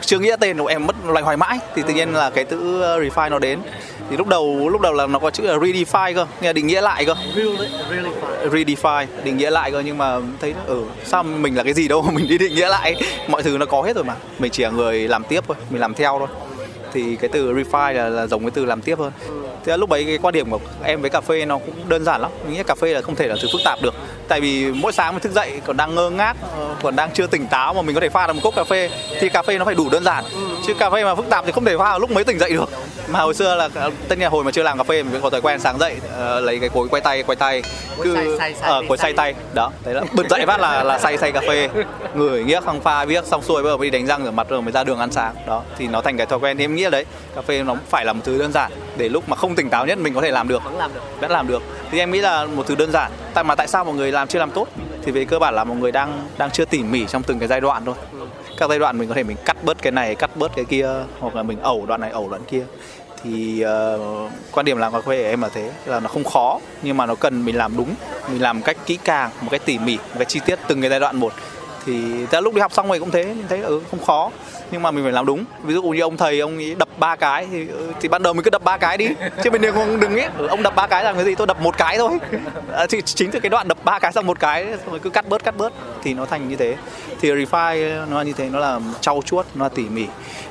chưa nghĩ ra tên của em mất loay hoay mãi. Thì tự nhiên là cái chữ ờ, refine nó đến. Thì lúc đầu lúc đầu là nó có chữ là redefine cơ nghĩa là định nghĩa lại cơ. Redefine. Định nghĩa lại cơ nhưng mà thấy ừ sao mình là cái gì đâu mình đi định nghĩa lại. Mọi thứ nó có hết rồi mà. Mình chỉ là người làm tiếp thôi mình làm theo thôi. Thì cái từ refine là, là giống cái từ làm tiếp hơn thế lúc đấy cái quan điểm của em với cà phê nó cũng đơn giản lắm. Mình nghĩ cà phê là không thể là thứ phức tạp được. Tại vì mỗi sáng mình thức dậy còn đang ngơ ngác ờ, còn đang chưa tỉnh táo mà mình có thể pha được một cốc cà phê thì cà phê nó phải đủ đơn giản. Chứ cà phê mà phức tạp thì không thể pha vào lúc mới tỉnh dậy được. Mà hồi xưa là tất nhiên hồi mà chưa làm cà phê mình có thói quen sáng dậy ờ, lấy cái cối quay tay quay tay. Ờ, xay, cối xay tay. Đó đấy là bật dậy phát là là xay xay cà phê. Ngửi nghiếc xong pha viết xong xuôi bây giờ mới đi đánh răng rửa mặt rồi mới ra đường ăn sáng. Đó thì nó thành cái thói quen. Thì em nghĩ là đấy cà phê nó phải là một thứ đơn giản để lúc mà không tỉnh táo nhất mình có thể làm được. Vẫn làm được. Vẫn làm được. Thì em nghĩ là một thứ đơn giản. Tại mà tại sao mọi người làm chưa làm tốt? Thì về cơ bản là mọi người đang đang chưa tỉ mỉ trong từng cái giai đoạn thôi. Các giai đoạn mình có thể mình cắt bớt cái này cắt bớt cái kia hoặc là mình ẩu đoạn này ẩu đoạn kia. Thì ờ, quan điểm làm cà phê của em là thế là nó không khó nhưng mà nó cần mình làm đúng mình làm một cách kỹ càng một cách tỉ mỉ một cách chi tiết từng cái giai đoạn một. Thì ta lúc đi học xong rồi cũng thế mình thấy ừ không khó nhưng mà mình phải làm đúng. Ví dụ như ông thầy ông ấy đập ba cái thì ừ, thì ban đầu mình cứ đập ba cái đi. Chứ mình đừng không đừng ý ừ, ông đập ba cái làm cái gì? Tôi đập một cái thôi. À, thì chính từ cái đoạn đập ba cái xong một cái rồi cứ cắt bớt cắt bớt. Thì nó thành như thế. Thì refine nó là như thế nó là trau chuốt nó là tỉ mỉ.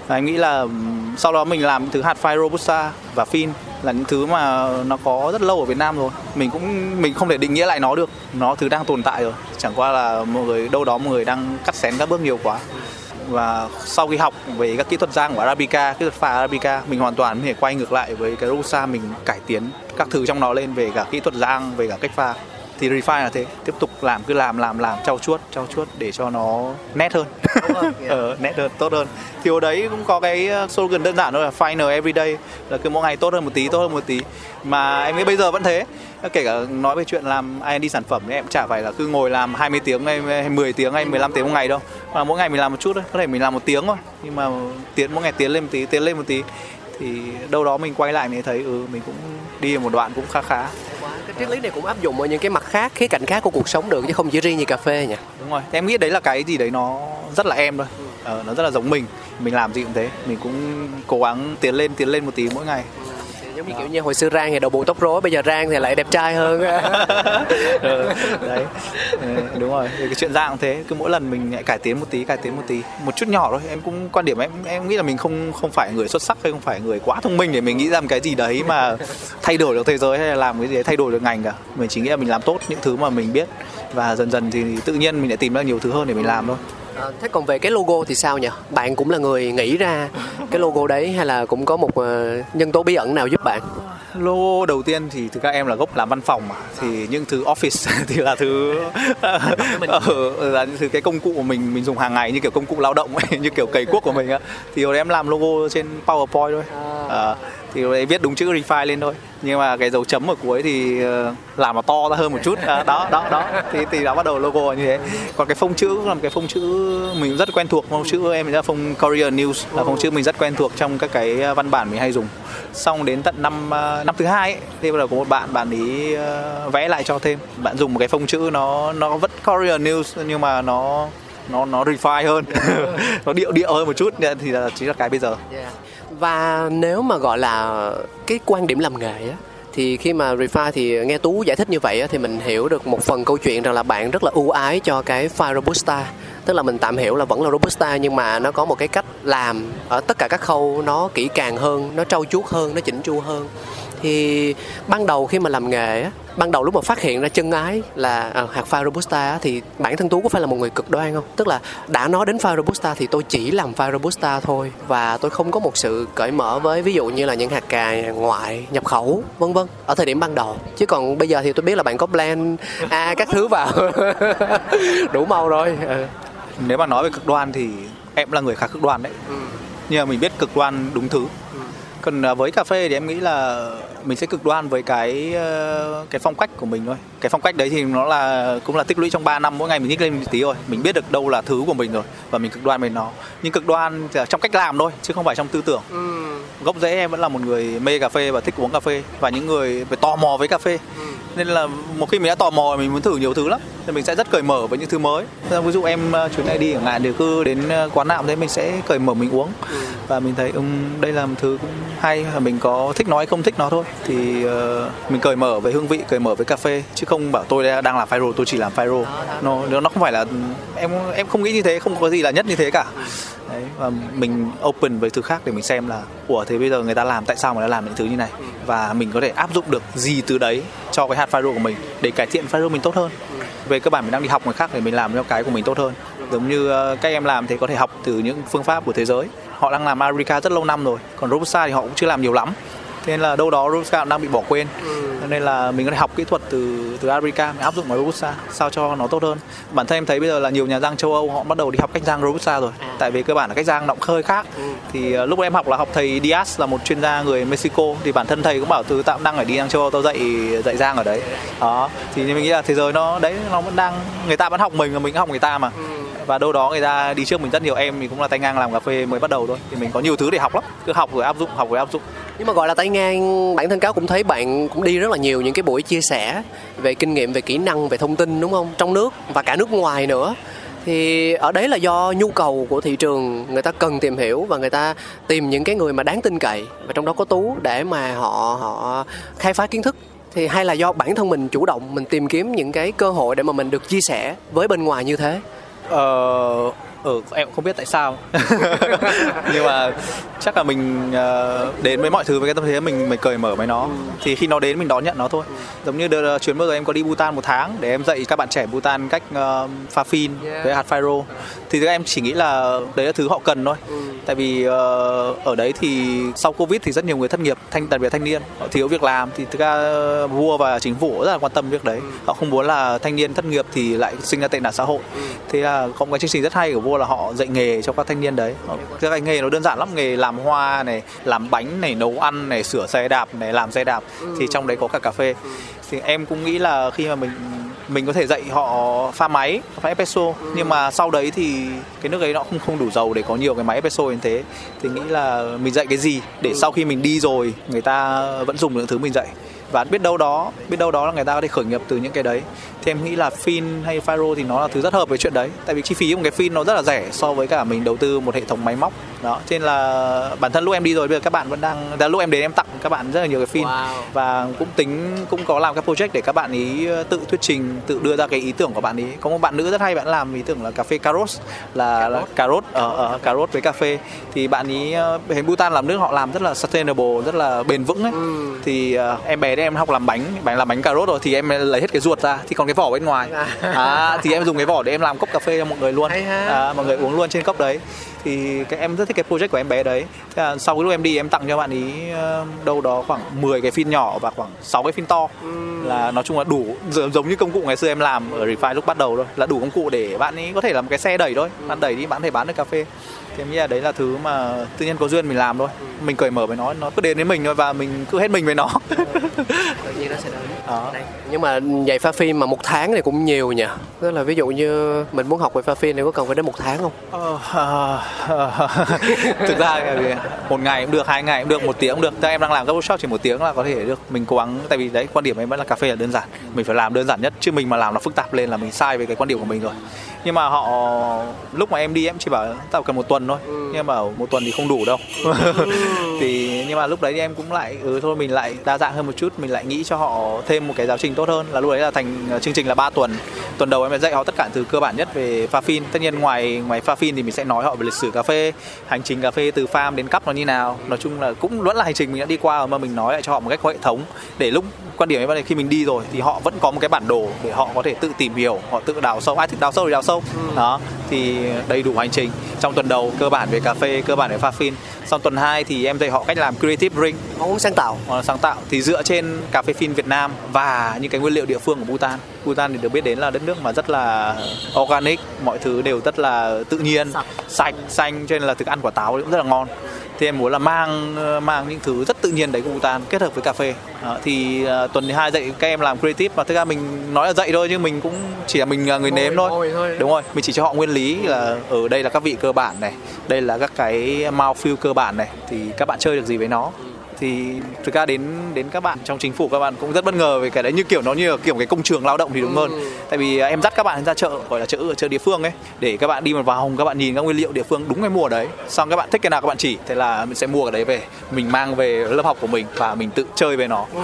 Và anh nghĩ là ừ, sau đó mình làm thứ hạt file robusta và phin là những thứ mà nó có rất lâu ở Việt Nam rồi. Mình cũng mình không thể định nghĩa lại nó được. Nó thứ đang tồn tại rồi. Chẳng qua là một người đâu đó một người đang cắt xén các bước nhiều quá và sau khi học về các kỹ thuật rang của Arabica, kỹ thuật pha Arabica, mình hoàn toàn có thể quay ngược lại với cái Robusta mình cải tiến các thứ trong nó lên về cả kỹ thuật rang, về cả cách pha thì refine là thế. Tiếp tục làm cứ làm làm làm trau chuốt trau chuốt để cho nó nét hơn. Ờ, nét hơn tốt hơn. Thì ở đấy cũng có cái ờ, slogan đơn giản thôi là final every day là cứ mỗi ngày tốt hơn một tí tốt hơn một tí. Mà em nghĩ bây giờ vẫn thế. Kể cả nói về chuyện làm R&D sản phẩm thì em chả phải là cứ ngồi làm 20 tiếng hay 10 tiếng hay 15 tiếng một ngày đâu. Mà mỗi ngày mình làm một chút thôi có thể mình làm một tiếng thôi. Nhưng mà tiến mỗi ngày tiến lên một tí tiến lên một tí. Thì đâu đó mình quay lại mình thấy ừ mình cũng đi một đoạn cũng khá khá triết lý này cũng áp dụng ở những cái mặt khác khía cạnh khác của cuộc sống được chứ không chỉ riêng như cà phê nhỉ đúng rồi. Em nghĩ đấy là cái gì đấy nó rất là em thôi. Ờ, nó rất là giống mình. Mình làm gì cũng thế. Mình cũng cố gắng tiến lên tiến lên một tí mỗi ngày giống như kiểu như hồi xưa rang thì đầu bù tóc rối bây giờ rang thì lại đẹp trai hơn ừ, đấy. Ừ, đúng rồi. Thì cái chuyện rang cũng thế cứ mỗi lần mình lại cải tiến một tí cải tiến một tí. Một chút nhỏ thôi em cũng quan điểm em em nghĩ là mình không không phải người xuất sắc hay không phải người quá thông minh để mình nghĩ ra một cái gì đấy mà thay đổi được thế giới hay là làm cái gì đấy thay đổi được ngành cả. Mình chỉ nghĩ là mình làm tốt những thứ mà mình biết và dần dần thì tự nhiên mình lại tìm ra nhiều thứ hơn để mình làm thôi À, thế còn về cái logo thì sao nhỉ? Bạn cũng là người nghĩ ra cái logo đấy hay là cũng có một uh, nhân tố bí ẩn nào giúp bạn? Logo đầu tiên thì thực ra em là gốc làm văn phòng mà thì những thứ office thì là thứ ờ, là những thứ cái công cụ của mình mình dùng hàng ngày như kiểu công cụ lao động ấy, như kiểu cày cuốc của mình á thì hồi em làm logo trên PowerPoint thôi. À, thì đấy viết đúng chữ refine lên thôi. Nhưng mà cái dấu chấm ở cuối thì ờ, làm nó to ra hơn một chút. À, đó đó đó. Thì thì đã bắt đầu logo như thế. Còn cái phông chữ là một cái phông chữ mình rất quen thuộc. Phông chữ em là phông Korean News là phông chữ mình rất quen thuộc trong các cái ờ, văn bản mình hay dùng. Xong đến tận năm ờ, năm thứ hai ấy, thì bắt đầu có một bạn bạn ấy vẽ lại cho thêm. Bạn dùng một cái phông chữ nó nó vẫn Korean News nhưng mà nó nó nó refine hơn. Nó điệu điệu hơn một chút. Thì là chính là cái bây giờ. Yeah và nếu mà gọi là cái quan điểm làm nghề á thì khi mà Refi thì nghe Tú giải thích như vậy á, thì mình hiểu được một phần câu chuyện rằng là bạn rất là ưu ái cho cái file Robusta. Tức là mình tạm hiểu là vẫn là Robusta nhưng mà nó có một cái cách làm ở tất cả các khâu nó kỹ càng hơn nó trau chuốt hơn nó chỉnh chu hơn thì ban đầu khi mà làm nghề á ban đầu lúc mà phát hiện ra chân ái là à, hạt pha robusta thì bản thân tú có phải là một người cực đoan không? Tức là đã nói đến pha robusta thì tôi chỉ làm pha robusta thôi và tôi không có một sự cởi mở với ví dụ như là những hạt cà ngoại nhập khẩu vân vân ở thời điểm ban đầu. Chứ còn bây giờ thì tôi biết là bạn có blend a các thứ vào. Đủ màu rồi. Ừ. nếu mà nói về cực đoan thì em là người khá cực đoan đấy. Ừ. nhưng mà mình biết cực đoan đúng thứ. Còn à, với cà phê thì em nghĩ là mình sẽ cực đoan với cái ờ, cái phong cách của mình thôi. Cái phong cách đấy thì nó là cũng là tích lũy trong 3 năm mỗi ngày mình nhích lên một tí rồi mình biết được đâu là thứ của mình rồi và mình cực đoan với nó. Nhưng cực đoan trong cách làm thôi chứ không phải trong tư tưởng. Ừ. gốc rễ em vẫn là một người mê cà phê và thích uống cà phê và những người phải tò mò với cà phê. Ừ. nên là một khi mình đã tò mò mình muốn thử nhiều thứ lắm. Thì mình sẽ rất cởi mở với những thứ mới. Ví dụ em ờ, chuyến này đi chẳng hạn thì cứ đến ờ, quán nào thế mình sẽ cởi mở mình uống. Ừ. và mình thấy um, đây là một thứ cũng hay mình có thích nó hay không thích nó thôi thì uh, mình cởi mở về hương vị cởi mở với cà phê chứ không bảo tôi đang làm phai tôi chỉ làm phai nó nó không phải là em em không nghĩ như thế không có gì là nhất như thế cả. Đấy, và mình open với thứ khác để mình xem là ủa thế bây giờ người ta làm tại sao mà nó làm những thứ như này? Và mình có thể áp dụng được gì từ đấy cho cái hạt phai của mình để cải thiện phai mình tốt hơn. Về cơ bản mình đang đi học người khác để mình làm cho cái của mình tốt hơn. Giống như ờ, các em làm thì có thể học từ những phương pháp của thế giới. Họ đang làm Arica rất lâu năm rồi còn Robusta thì họ cũng chưa làm nhiều lắm thế nên là đâu đó Robusta đang bị bỏ quên. Ừ. nên là mình có thể học kỹ thuật từ từ Arabica mình áp dụng vào Robusta sao cho nó tốt hơn. Bản thân em thấy bây giờ là nhiều nhà răng châu Âu họ bắt đầu đi học cách rang Robusta rồi. À. tại vì cơ bản là cách rang nó cũng hơi khác. Ừ. thì uh, lúc em học là học thầy Diaz là một chuyên gia người Mexico. Thì bản thân thầy cũng bảo từ tao đang ở đi răng châu Âu tao dạy dạy rang ở đấy. Đó. Thì mình nghĩ là thế giới nó đấy nó vẫn đang người ta vẫn học mình và mình học người ta mà. Ừ và đâu đó người ta đi trước mình rất nhiều em thì cũng là tay ngang làm cà phê mới bắt đầu thôi. Thì mình có nhiều thứ để học lắm, cứ học rồi áp dụng, học rồi áp dụng. Nhưng mà gọi là tay ngang, bản thân cáo cũng thấy bạn cũng đi rất là nhiều những cái buổi chia sẻ về kinh nghiệm, về kỹ năng, về thông tin, đúng không? Trong nước và cả nước ngoài nữa. Thì ở đấy là do nhu cầu của thị trường, người ta cần tìm hiểu và người ta tìm những cái người mà đáng tin cậy. Và trong đó có tú để mà họ họ khai phá kiến thức. Thì hay là do bản thân mình chủ động, mình tìm kiếm những cái cơ hội để mà mình được chia sẻ với bên ngoài như thế? Ờ ừ em cũng không biết tại sao. Nhưng mà chắc là mình uh, đến với mọi thứ với cái tâm thế mình mình cởi mở với nó. Thì khi nó đến mình đón nhận nó thôi. Giống như đợt, chuyến vừa rồi em có đi Bhutan một tháng để em dạy các bạn trẻ Bhutan cách uh, pha phin với hạt pharo thì các em chỉ nghĩ là đấy là thứ họ cần thôi. Tại vì uh, ở đấy thì sau covid thì rất nhiều người thất nghiệp thanh đặc biệt thanh niên. Họ thiếu việc làm thì thực ra vua và chính phủ rất là quan tâm việc đấy. Họ không muốn là thanh niên thất nghiệp thì lại sinh ra tệ nạn xã hội. Thế là có một cái chương trình rất hay của vua là họ dạy nghề cho các thanh niên đấy. Cái nghề nó đơn giản lắm nghề làm hoa này làm bánh này nấu ăn này sửa xe đạp này làm xe đạp thì trong đấy có cả cà phê. Thì em cũng nghĩ là khi mà mình mình có thể dạy họ pha máy pha espresso ừ. nhưng mà sau đấy thì cái nước ấy nó không không đủ dầu để có nhiều cái máy espresso như thế. Thì nghĩ là mình dạy cái gì để ừ. sau khi mình đi rồi người ta vẫn dùng những thứ mình dạy và biết đâu đó biết đâu đó là người ta có thể khởi nghiệp từ những cái đấy. Thì em nghĩ là fin hay Firo thì nó là thứ rất hợp với chuyện đấy. Tại vì chi phí của cái fin nó rất là rẻ so với cả mình đầu tư một hệ thống máy móc. Đó cho nên là bản thân lúc em đi rồi bây giờ các bạn vẫn đang là lúc em đến em tặng các bạn rất là nhiều cái fin. Wow. và cũng tính cũng có làm các project để các bạn ý ờ, tự thuyết trình tự đưa ra cái ý tưởng của bạn ý. Có một bạn nữ rất hay bạn làm ý tưởng là cà phê carrot là, là carrot? Ở uh, uh, carrot với cà phê. Thì bạn ý uh, hình Bhutan làm nước họ làm rất là sustainable rất là bền vững ấy. Ừ. thì uh, em bé đấy em học làm bánh bánh làm bánh cà rốt rồi thì em lấy hết cái ruột ra thì còn cái vỏ bên ngoài. À, thì em dùng cái vỏ để em làm cốc cà phê cho mọi người luôn. À, mọi người uống luôn trên cốc đấy. Thì cái em rất thích cái project của em bé đấy. Thế là sau cái lúc em đi em tặng cho bạn ý đâu đó khoảng 10 cái phim nhỏ và khoảng 6 cái phim to. Là nói chung là đủ giống như công cụ ngày xưa em làm ở Refine lúc bắt đầu thôi là đủ công cụ để bạn ấy có thể là một cái xe đẩy thôi. Bạn đẩy đi bạn có thể bán được cà phê thì em nghĩ là đấy là thứ mà tự nhiên có duyên mình làm thôi. Mình cởi mở với nó nó cứ đến với mình thôi và mình cứ hết mình với nó. Tự nhiên nó sẽ đến. Đó. nhưng mà dạy pha phim mà một tháng thì cũng nhiều nhỉ? Tức là ví dụ như mình muốn học về pha phim thì có cần phải đến một tháng không? Ờ, ờ, ờ. thực ra một ngày cũng được hai ngày cũng được một tiếng cũng được. Tại em đang làm các workshop chỉ một tiếng là có thể được. Mình cố gắng tại vì đấy quan điểm em vẫn là cà phê là đơn giản. Mình phải làm đơn giản nhất. Chứ mình mà làm nó phức tạp lên là mình sai về cái quan điểm của mình rồi nhưng mà họ lúc mà em đi em chỉ bảo tao cần một tuần thôi. Ừ. nhưng mà một tuần thì không đủ đâu. Ừ. thì nhưng mà lúc đấy thì em cũng lại ừ thôi mình lại đa dạng hơn một chút. Mình lại nghĩ cho họ thêm một cái giáo trình tốt hơn. Là lúc đấy là thành ờ, chương trình là 3 tuần. Tuần đầu em sẽ dạy họ tất cả từ cơ bản nhất về pha phin. Tất nhiên ngoài ngoài pha phin thì mình sẽ nói họ về lịch sử cà phê hành trình cà phê từ farm đến cup nó như nào. Nói chung là cũng vẫn là hành trình mình đã đi qua mà mình nói lại cho họ một cách có hệ thống. Để lúc quan điểm ấy khi mình đi rồi thì họ vẫn có một cái bản đồ để họ có thể tự tìm hiểu họ tự đào sâu. Ai thích đào sâu thì đào sâu ừ. đó thì đầy đủ hành trình. Trong tuần đầu cơ bản về cà phê cơ bản về pha phin. Sau tuần 2 thì em dạy họ cách làm creative drink. Món sáng tạo. Món sáng tạo. Thì dựa trên cà phê phin Việt Nam và những cái nguyên liệu địa phương của Bhutan. Bhutan thì được biết đến là đất nước mà rất là organic. Mọi thứ đều rất là tự nhiên. Sạch, sạch xanh cho nên là thức ăn quả táo cũng rất là ngon thì em muốn là mang mang những thứ rất tự nhiên đấy của Bhutan kết hợp với cà phê. Đó, thì uh, tuần thứ hai dạy các em làm creative và thực ra mình nói là dạy thôi nhưng mình cũng chỉ là mình là người nếm thôi. thôi. Đúng rồi mình chỉ cho họ nguyên lý là ở đây là các vị cơ bản này đây là các cái mouthfeel cơ bản này thì các bạn chơi được gì với nó thì thực ra đến đến các bạn trong chính phủ các bạn cũng rất bất ngờ về cái đấy như kiểu nó như kiểu cái công trường lao động thì đúng hơn ừ. tại vì em dắt các bạn ra chợ gọi là chợ ở chợ địa phương ấy để các bạn đi một vòng các bạn nhìn các nguyên liệu địa phương đúng cái mùa đấy xong các bạn thích cái nào các bạn chỉ thế là mình sẽ mua cái đấy về mình mang về lớp học của mình và mình tự chơi với nó ừ.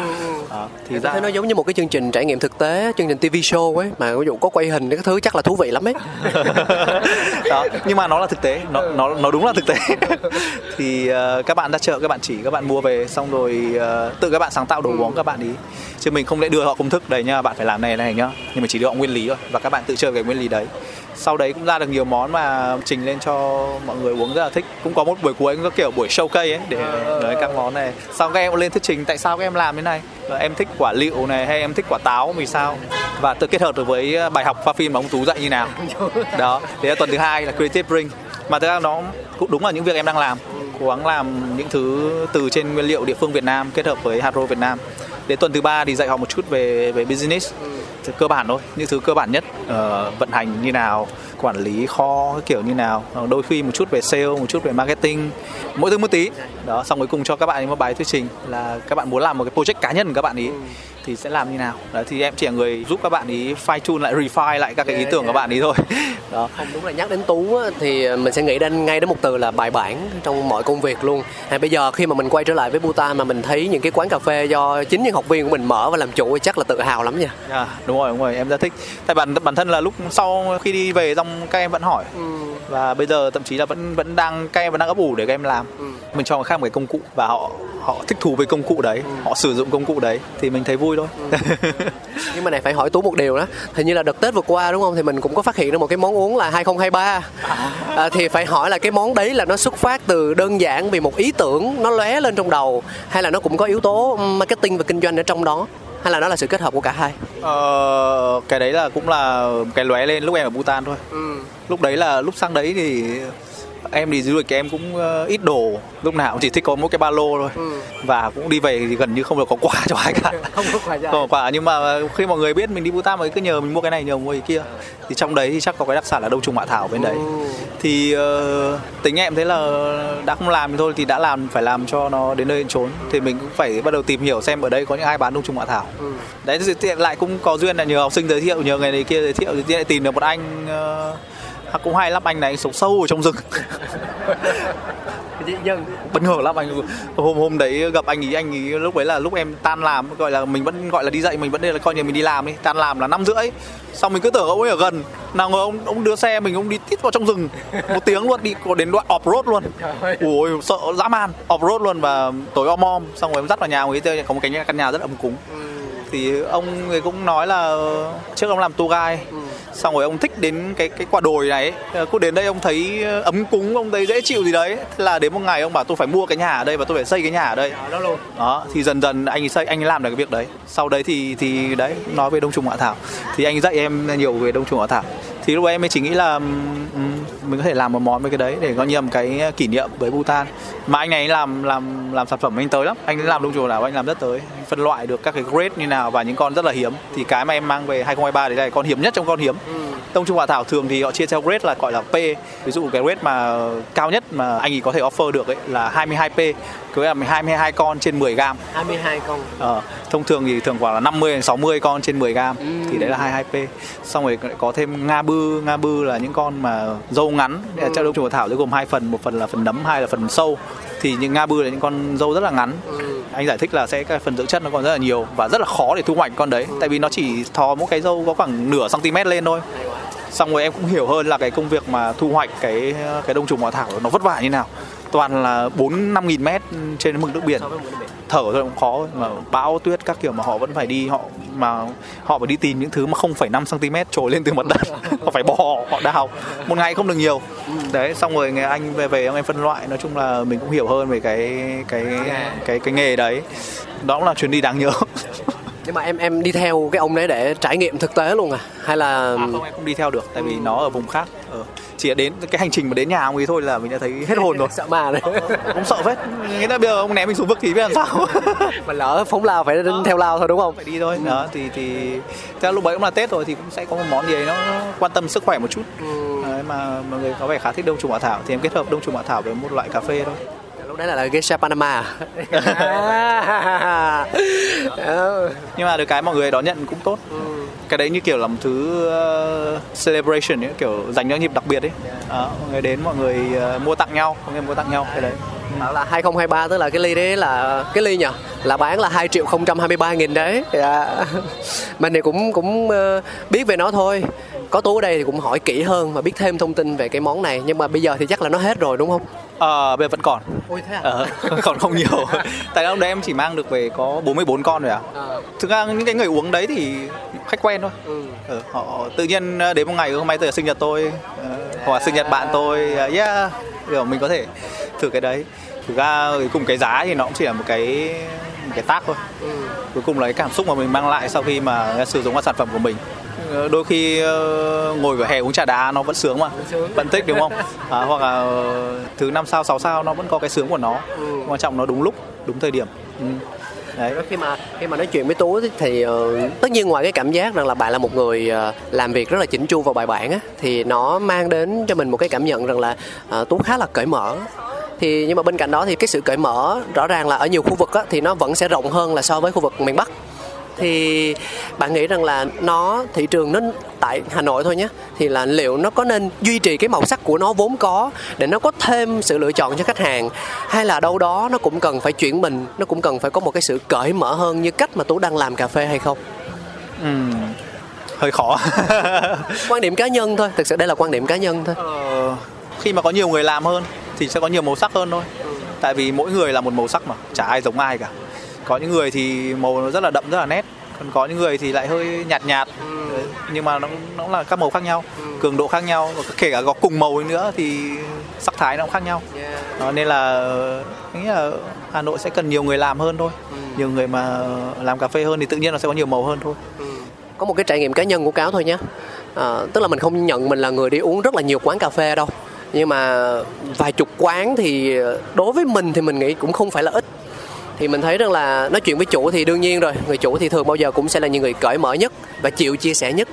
à, thì ra thấy nó giống như một cái chương trình trải nghiệm thực tế chương trình TV show ấy mà ví dụ có quay hình cái thứ chắc là thú vị lắm ấy đó nhưng mà nó là thực tế nó nó nó đúng là thực tế thì uh, các bạn ra chợ các bạn chỉ các bạn mua về xong rồi uh, tự các bạn sáng tạo đồ uống các bạn ý. Chứ mình không lẽ đưa họ công thức đấy nhá bạn phải làm này này nhá. Nhưng mà chỉ đưa họ nguyên lý thôi và các bạn tự chơi về nguyên lý đấy. Sau đấy cũng ra được nhiều món mà trình lên cho mọi người uống rất là thích. Cũng có một buổi cuối cũng có kiểu buổi show cây ấy để nói các món này. Sau các em lên thuyết trình tại sao các em làm thế này. Và em thích quả liệu này hay em thích quả táo vì sao? Và tự kết hợp được với bài học pha phim mà ông tú dạy như nào. Đó thế là tuần thứ hai là creative ring. Mà thực ra nó cũng đúng là những việc em đang làm cố gắng làm những thứ từ trên nguyên liệu địa phương Việt Nam kết hợp với hạt Việt Nam. Đến tuần thứ ba thì dạy họ một chút về về business. Thì cơ bản thôi những thứ cơ bản nhất uh, vận hành như nào quản lý kho kiểu như nào ờ, đôi khi một chút về sale một chút về marketing mỗi thứ một tí. Đó xong cuối cùng cho các bạn một bài thuyết trình là các bạn muốn làm một cái project cá nhân của các bạn ý thì sẽ làm như nào? Đấy, thì em chỉ là người giúp các bạn ý fine tune lại refine lại các cái ý tưởng của bạn ý thôi. Đó. Không đúng là nhắc đến tú á, thì mình sẽ nghĩ đến ngay đến một từ là bài bản trong mọi công việc luôn. À, bây giờ khi mà mình quay trở lại với Bhutan mà mình thấy những cái quán cà phê do chính những học viên của mình mở và làm chủ thì chắc là tự hào lắm nha. À, đúng rồi đúng rồi em rất thích. Tại bản bản thân là lúc sau khi đi về xong các em vẫn hỏi. Ừ. và bây giờ thậm chí là vẫn vẫn đang các em vẫn đang ấp ủ để các em làm. Ừ. mình cho người khác một cái công cụ và họ họ thích thú với công cụ đấy. Ừ. họ sử dụng công cụ đấy thì mình thấy vui thôi. Nhưng mà này phải hỏi tú một điều đó. Hình như là đợt tết vừa qua đúng không? Thì mình cũng có phát hiện ra một cái món uống là 2023 à, thì phải hỏi là cái món đấy là nó xuất phát từ đơn giản vì một ý tưởng nó lóe lên trong đầu hay là nó cũng có yếu tố marketing và kinh doanh ở trong đó? Hay là nó là sự kết hợp của cả hai? Ờ, cái đấy là cũng là cái lóe lên lúc em ở Bhutan thôi. Ừ. lúc đấy là lúc sang đấy thì em đi du lịch em cũng ờ, ít đồ lúc nào cũng chỉ thích có một cái ba lô thôi. Ừ. và cũng đi về thì gần như không được có quà cho ai cả. Không có quà không có quà. Nhưng mà khi mọi người biết mình đi Bhutan mới cứ nhờ mình mua cái này nhờ mua cái kia thì trong đấy thì chắc có cái đặc sản là đông trùng hạ thảo bên đấy. Ừ. thì ờ, tính em thấy là đã không làm thì thôi thì đã làm phải làm cho nó đến nơi đến chốn. Thì mình cũng phải bắt đầu tìm hiểu xem ở đây có những ai bán đông trùng hạ thảo. Ừ. đấy thì lại cũng có duyên là nhờ học sinh giới thiệu nhờ người này kia giới thiệu thì lại tìm được một anh ờ, cũng hay lắm anh này anh sống sâu ở trong rừng. Dân bất ngờ lắm anh hôm hôm đấy gặp anh ý anh ý lúc đấy là lúc em tan làm gọi là mình vẫn gọi là đi dậy mình vẫn là coi như mình đi làm đi tan làm là năm rưỡi. Xong mình cứ tưởng ông ấy ở gần nào ngờ ông ông đưa xe mình ông đi tít vào trong rừng. Một tiếng luôn đi có đến đoạn off road luôn ui sợ dã man. Off road luôn và tối om om. Xong rồi em dắt vào nhà ông ấy chơi có một cái căn nhà rất ấm cúng. Thì ông ấy cũng nói là trước ông làm tour guide xong rồi ông thích đến cái cái quả đồi này ấy. cứ đến đây ông thấy ấm cúng ông thấy dễ chịu gì đấy. Thế là đến một ngày ông bảo tôi phải mua cái nhà ở đây và tôi phải xây cái nhà ở đây. Đó luôn. Đó thì dần dần anh ấy xây anh ấy làm được cái việc đấy. Sau đấy thì thì đấy nói về đông trùng hạ thảo. Thì anh dạy em nhiều về đông trùng hạ thảo. Thì lúc ấy em mới chỉ nghĩ là ừm, mình có thể làm một món với cái đấy để coi như một cái kỷ niệm với Bhutan. Mà anh này làm làm làm sản phẩm anh tới lắm. Anh làm đông trùng hạ thảo anh làm rất tới. Anh phân loại được các cái grade như nào và những con rất là hiếm. Thì cái mà em mang về 2023 đấy là con hiếm nhất trong con hiếm. Đông trùng hạ thảo thường thì họ chia theo grade là gọi là P. Ví dụ cái grade mà cao nhất mà anh ấy có thể offer được ấy là 22P nghĩa là 22 con trên 10 gram 22 con Ờ, thông thường thì thường khoảng là 50 đến 60 con trên 10 gram thì đấy là 22p. Xong rồi lại có thêm nga bư, nga bư là những con mà dâu ngắn. Ừ. Trong đông trùng thảo sẽ gồm hai phần, một phần là phần nấm, hai là phần sâu. Thì những nga bư là những con dâu rất là ngắn. Anh giải thích là sẽ cái phần dưỡng chất nó còn rất là nhiều và rất là khó để thu hoạch con đấy. Tại vì nó chỉ thò mỗi cái dâu có khoảng nửa cm lên thôi. Xong rồi em cũng hiểu hơn là cái công việc mà thu hoạch cái cái đông trùng hạ thảo nó vất vả như nào. Toàn là 4 5 nghìn mét trên mực nước biển. Thở thôi cũng khó mà bão tuyết các kiểu mà họ vẫn phải đi họ mà họ phải đi tìm những thứ mà 0,5 cm trồi lên từ mặt đất. Họ phải bò họ đào. Một ngày không được nhiều. Đấy xong rồi người anh về về ông em phân loại nói chung là mình cũng hiểu hơn về cái cái cái cái nghề đấy. Đó cũng là chuyến đi đáng nhớ. Nhưng mà em em đi theo cái ông đấy để trải nghiệm thực tế luôn à? Hay là à, không em không đi theo được tại vì nó ở vùng khác ờ. chỉ đến cái hành trình mà đến nhà ông ấy thôi là mình đã thấy hết hồn rồi. Sợ ma đấy cũng sợ phết. Nghĩa là bây giờ ông ném mình xuống vực thì biết làm sao. Mà lỡ phóng lao phải đến theo lao thôi đúng không? Phải đi thôi. Đó thì thì theo lúc đấy cũng là tết rồi thì cũng sẽ có một món gì đấy nó quan tâm sức khỏe một chút. Đấy, mà mọi người có vẻ khá thích đông trùng hạ thảo. Thì em kết hợp đông trùng hạ thảo với một loại cà phê thôi đấy là, là geisha panama à? Ờ. nhưng mà được cái mọi người đón nhận cũng tốt. Cái đấy như kiểu là một thứ uh, celebration ấy, kiểu dành cho nhịp đặc biệt ấy. Đó, mọi người đến mọi người uh, mua tặng nhau mọi người mua tặng nhau cái đấy. Bảo là 2023 tức là cái ly đấy là cái ly nhỉ là bán là 2 triệu 023 nghìn đấy. Dạ. mình thì cũng cũng biết về nó thôi. Có tú ở đây thì cũng hỏi kỹ hơn và biết thêm thông tin về cái món này. Nhưng mà bây giờ thì chắc là nó hết rồi đúng không Ờ, bây giờ vẫn còn. Ôi thế à? Ờ, còn không nhiều. Tại lúc đấy em chỉ mang được về có 44 con rồi à Ờ. thực ra những cái người uống đấy thì khách quen thôi. Ừ. ừ, họ tự nhiên ờ, đến một ngày hôm nay tôi là sinh nhật tôi ờ, hoặc là sinh nhật bạn tôi yeah kiểu mình có thể thử cái đấy. Thực ra cuối cùng cái giá thì nó cũng chỉ là một cái một cái tác thôi. Ừ. cuối cùng là cái cảm xúc mà mình mang lại sau khi mà sử dụng các sản phẩm của mình đôi khi ờ, ngồi vỉa hè uống trà đá nó vẫn sướng mà. Vẫn thích đúng không? À, hoặc là ờ, thứ năm sao sáu sao nó vẫn có cái sướng của nó. Ừ. quan trọng nó đúng lúc đúng thời điểm. Ừ. đấy. Khi mà khi mà nói chuyện với tú thì- ờ, tất nhiên ngoài cái cảm giác rằng là bạn là một người ờ, làm việc rất là chỉnh chu và bài bản á thì nó mang đến cho mình một cái cảm nhận rằng là ờ, tú khá là cởi mở. Thì nhưng mà bên cạnh đó thì cái sự cởi mở rõ ràng là ở nhiều khu vực á, thì nó vẫn sẽ rộng hơn là so với khu vực miền Bắc thì bạn nghĩ rằng là nó thị trường nó tại Hà Nội thôi nhé thì là liệu nó có nên duy trì cái màu sắc của nó vốn có để nó có thêm sự lựa chọn cho khách hàng? Hay là đâu đó nó cũng cần phải chuyển mình nó cũng cần phải có một cái sự cởi mở hơn như cách mà tú đang làm cà phê hay không? Ừ, hơi khó. Quan điểm cá nhân thôi thực sự đây là quan điểm cá nhân thôi. Ờ, khi mà có nhiều người làm hơn thì sẽ có nhiều màu sắc hơn thôi. Tại vì mỗi người là một màu sắc mà chả ai giống ai cả có những người thì màu nó rất là đậm rất là nét còn có những người thì lại hơi nhạt nhạt ừ. nhưng mà nó nó là các màu khác nhau ừ. cường độ khác nhau kể cả có cùng màu nữa thì sắc thái nó cũng khác nhau yeah. đó, nên là nghĩ là Hà Nội sẽ cần nhiều người làm hơn thôi ừ. nhiều người mà làm cà phê hơn thì tự nhiên nó sẽ có nhiều màu hơn thôi ừ. có một cái trải nghiệm cá nhân của cáo thôi nhé à, tức là mình không nhận mình là người đi uống rất là nhiều quán cà phê đâu nhưng mà vài chục quán thì đối với mình thì mình nghĩ cũng không phải là ít thì mình thấy rằng là nói chuyện với chủ thì đương nhiên rồi, người chủ thì thường bao giờ cũng sẽ là những người cởi mở nhất và chịu chia sẻ nhất.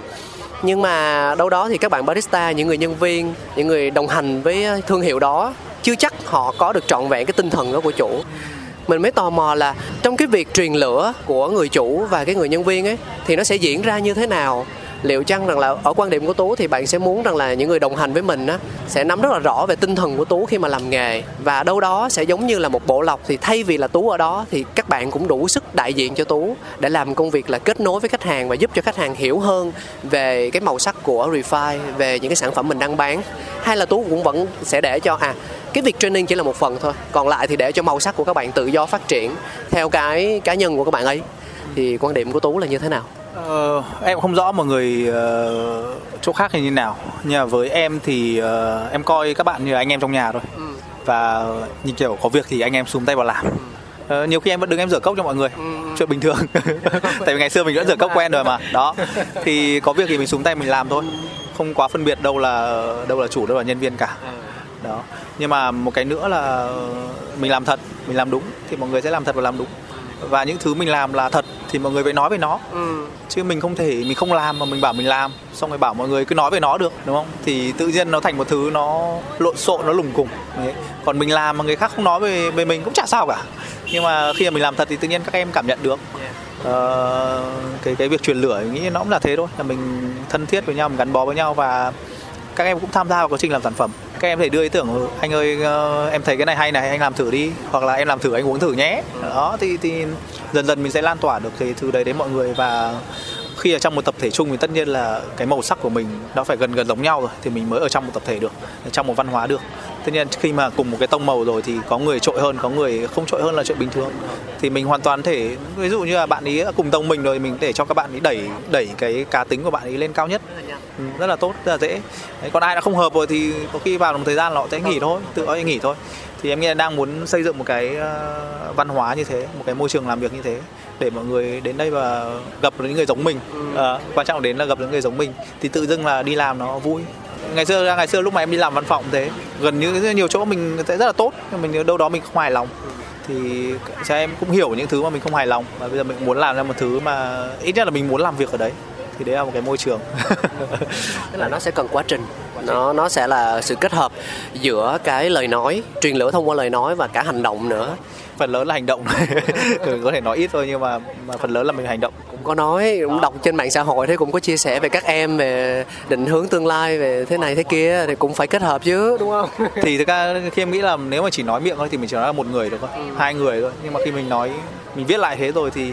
Nhưng mà đâu đó thì các bạn barista, những người nhân viên, những người đồng hành với ờ, thương hiệu đó chưa chắc họ có được trọn vẹn cái tinh thần đó của chủ. Mình mới tò mò là trong cái việc truyền lửa của người chủ và cái người nhân viên ấy, thì nó sẽ diễn ra như thế nào? Liệu chăng rằng là ở quan điểm của tú thì bạn sẽ muốn rằng là những người đồng hành với mình á, sẽ nắm rất là rõ về tinh thần của tú khi mà làm nghề? Và đâu đó sẽ giống như là một bộ lọc thì thay vì là tú ở đó thì các bạn cũng đủ sức đại diện cho tú để làm công việc là kết nối với khách hàng và giúp cho khách hàng hiểu hơn về cái màu sắc của refine về những cái sản phẩm mình đang bán. Hay là tú cũng vẫn sẽ để cho à cái việc training chỉ là một phần thôi, còn lại thì để cho màu sắc của các bạn tự do phát triển theo cái cá nhân của các bạn ấy. Thì quan điểm của tú là như thế nào? Ờ, em không rõ mọi người uh, chỗ khác thì như nào. Nhưng mà với em thì uh, em coi các bạn như là anh em trong nhà thôi. Ừ. và như kiểu có việc thì anh em xuống tay vào làm. Ừ. uh, nhiều khi em vẫn đứng em rửa cốc cho mọi người. Ừ. chuyện bình thường. Tại vì ngày xưa mình đã rửa cốc quen rồi mà. Đó. Thì có việc thì mình xuống tay mình làm thôi. Không quá phân biệt đâu là đâu là chủ đâu là nhân viên cả. Ừ. đó. Nhưng mà một cái nữa là mình làm thật mình làm đúng thì mọi người sẽ làm thật và làm đúng và những thứ mình làm là thật thì mọi người phải nói về nó. Ừ. chứ mình không thể mình không làm mà mình bảo mình làm xong rồi bảo mọi người cứ nói về nó được đúng không? Thì tự nhiên nó thành một thứ nó lộn xộn nó lùng cùng Đấy. còn mình làm mà người khác không nói về về mình cũng chả sao cả. Nhưng mà khi mà mình làm thật thì tự nhiên các em cảm nhận được. Uh, cái cái việc truyền lửa nghĩ nó cũng là thế thôi. Là mình thân thiết với nhau mình gắn bó với nhau và các em cũng tham gia vào quá trình làm sản phẩm. Các em thể đưa ý tưởng, anh ơi ờ, em thấy cái này hay này, anh làm thử đi. Hoặc là, em làm thử, anh uống thử nhé. Đó, thì thì dần dần mình sẽ lan tỏa được cái thứ đấy đến mọi người. Và khi ở trong một tập thể chung thì tất nhiên là cái màu sắc của mình nó phải gần gần giống nhau rồi, thì mình mới ở trong một tập thể được, trong một văn hóa được tất nhiên khi mà cùng một cái tông màu rồi thì có người trội hơn có người không trội hơn là chuyện bình thường. Thì mình hoàn toàn thể ví dụ như là bạn ấy cùng tông mình rồi mình để cho các bạn ấy đẩy đẩy cái cá tính của bạn ấy lên cao nhất. Ừ, rất là tốt rất là dễ. Đấy, còn ai đã không hợp rồi thì có khi vào một thời gian họ sẽ nghỉ thôi tự có nghỉ thôi. Thì em nghĩ là đang muốn xây dựng một cái ờ, văn hóa như thế một cái môi trường làm việc như thế để mọi người đến đây và gặp những người giống mình. À, quan trọng đến là gặp những người giống mình. Thì tự dưng là đi làm nó vui ngày xưa ngày xưa lúc mà em đi làm văn phòng thế, gần như nhiều chỗ mình sẽ rất là tốt, nhưng mình đâu đó mình không hài lòng. Thì cho em cũng hiểu những thứ mà mình không hài lòng, và bây giờ mình muốn làm ra một thứ mà ít nhất là mình muốn làm việc ở đấy. Thì đấy là một cái môi trường. Tức là nó sẽ cần quá trình, nó nó sẽ là sự kết hợp giữa cái lời nói, truyền lửa thông qua lời nói và cả hành động nữa phần lớn là hành động. Có thể nói ít thôi nhưng mà, mà phần lớn là mình hành động. Cũng có nói cũng đọc trên mạng xã hội thế cũng có chia sẻ về các em về định hướng tương lai về thế này thế kia thì cũng phải kết hợp chứ đúng không? Thì thực ra khi em nghĩ là nếu mà chỉ nói miệng thôi thì mình chỉ nói là một người thôi ừ. hai người thôi. Nhưng mà khi mình nói mình viết lại thế rồi thì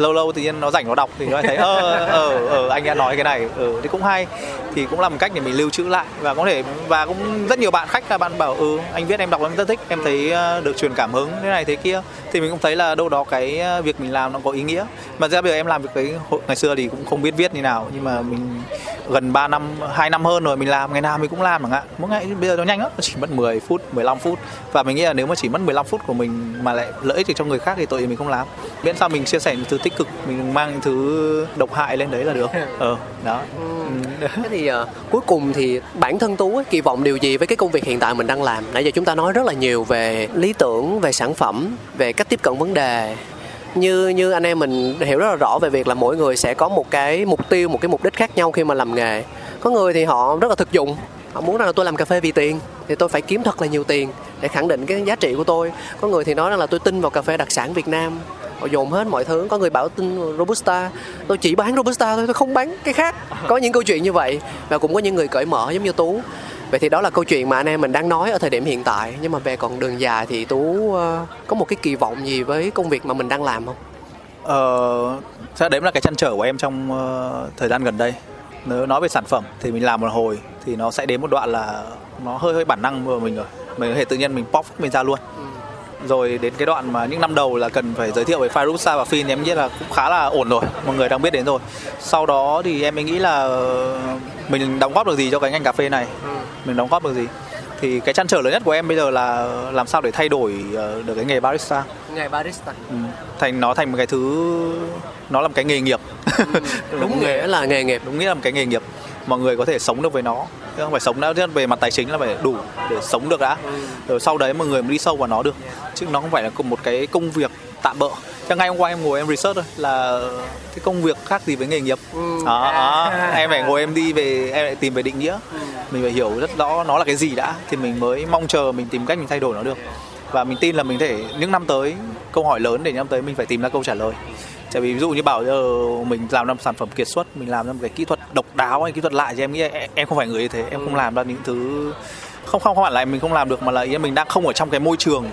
lâu lâu tự nhiên nó rảnh nó đọc thì nó thấy ơ ờ ờ anh đã nói cái này. Ừ thì cũng hay. Thì cũng là một cách để mình lưu trữ lại và có thể, và cũng rất nhiều bạn khách là bạn bảo ừ anh viết em đọc em rất thích, em thấy ờ, được truyền cảm hứng thế này thế kia. Thì mình cũng thấy là đâu đó cái việc mình làm nó có ý nghĩa. Mà ra bây giờ em làm việc cái ngày xưa thì cũng không biết viết như nào, nhưng mà mình gần 3 năm 2 năm hơn rồi mình làm, ngày nào mình cũng làm chẳng hạn. Mỗi ngày, bây giờ nó nhanh lắm, nó chỉ mất 10 phút 15 phút. Và mình nghĩ là nếu mà chỉ mất 15 phút của mình mà lại lợi ích được cho người khác thì tội mình không làm. Miễn sao mình chia sẻ từ tích tích cực mình mang những thứ độc hại lên đấy là được. Ờ đó. Ừ. thế thì uh, cuối cùng thì bản thân tú ấy, kỳ vọng điều gì với cái công việc hiện tại mình đang làm? Nãy giờ chúng ta nói rất là nhiều về lý tưởng về sản phẩm về cách tiếp cận vấn đề. Như như anh em mình hiểu rất là rõ về việc là mỗi người sẽ có một cái mục tiêu một cái mục đích khác nhau khi mà làm nghề. Có người thì họ rất là thực dụng. Họ muốn rằng là tôi làm cà phê vì tiền thì tôi phải kiếm thật là nhiều tiền để khẳng định cái giá trị của tôi. Có người thì nói rằng là tôi tin vào cà phê đặc sản việt nam họ dồn hết mọi thứ. Có người bảo tin robusta. Tôi chỉ bán robusta thôi tôi không bán cái khác. Có những câu chuyện như vậy và cũng có những người cởi mở giống như tú. Vậy thì đó là câu chuyện mà anh em mình đang nói ở thời điểm hiện tại. Nhưng mà về còn đường dài thì tú ờ, có một cái kỳ vọng gì với công việc mà mình đang làm không? Ờ, chắc đấy là cái chăn trở của em trong ờ, thời gian gần đây. Nếu nói về sản phẩm thì mình làm một hồi thì nó sẽ đến một đoạn là nó hơi hơi bản năng của mình rồi. Mình có thể tự nhiên mình pop mình ra luôn. Rồi đến cái đoạn mà những năm đầu là cần phải giới thiệu về Firusa và Fin em nghĩ là cũng khá là ổn rồi, mọi người đang biết đến rồi. Sau đó thì em mới nghĩ là mình đóng góp được gì cho cái ngành cà phê này. Mình đóng góp được gì. Thì cái chăn trở lớn nhất của em bây giờ là làm sao để thay đổi ờ, được cái nghề barista nghề barista Ừ. thành nó thành một cái thứ nó là một cái nghề nghiệp đúng nghĩa là nghề nghiệp đúng nghĩa là một cái nghề nghiệp mọi người có thể sống được với nó. Chứ không phải sống đã về mặt tài chính là phải đủ để sống được đã. Rồi sau đấy mọi người mới đi sâu vào nó được. Chứ nó không phải là một cái công việc tạm bợ. Chứ ngay hôm qua em ngồi em research thôi là cái công việc khác gì với nghề nghiệp. Đó, đó. em phải ngồi em đi về em lại tìm về định nghĩa. Mình phải hiểu rất rõ nó là cái gì đã thì mình mới mong chờ mình tìm cách mình thay đổi nó được. Và mình tin là mình thể những năm tới câu hỏi lớn để những năm tới mình phải tìm ra câu trả lời tại vì ví dụ như bảo giờ mình làm ra sản phẩm kiệt xuất mình làm ra một cái kỹ thuật độc đáo hay kỹ thuật lại thì em nghĩ em- không phải người như thế em không làm ra những thứ không không không hẳn là mình không làm được mà là ý mình đang không ở trong cái môi trường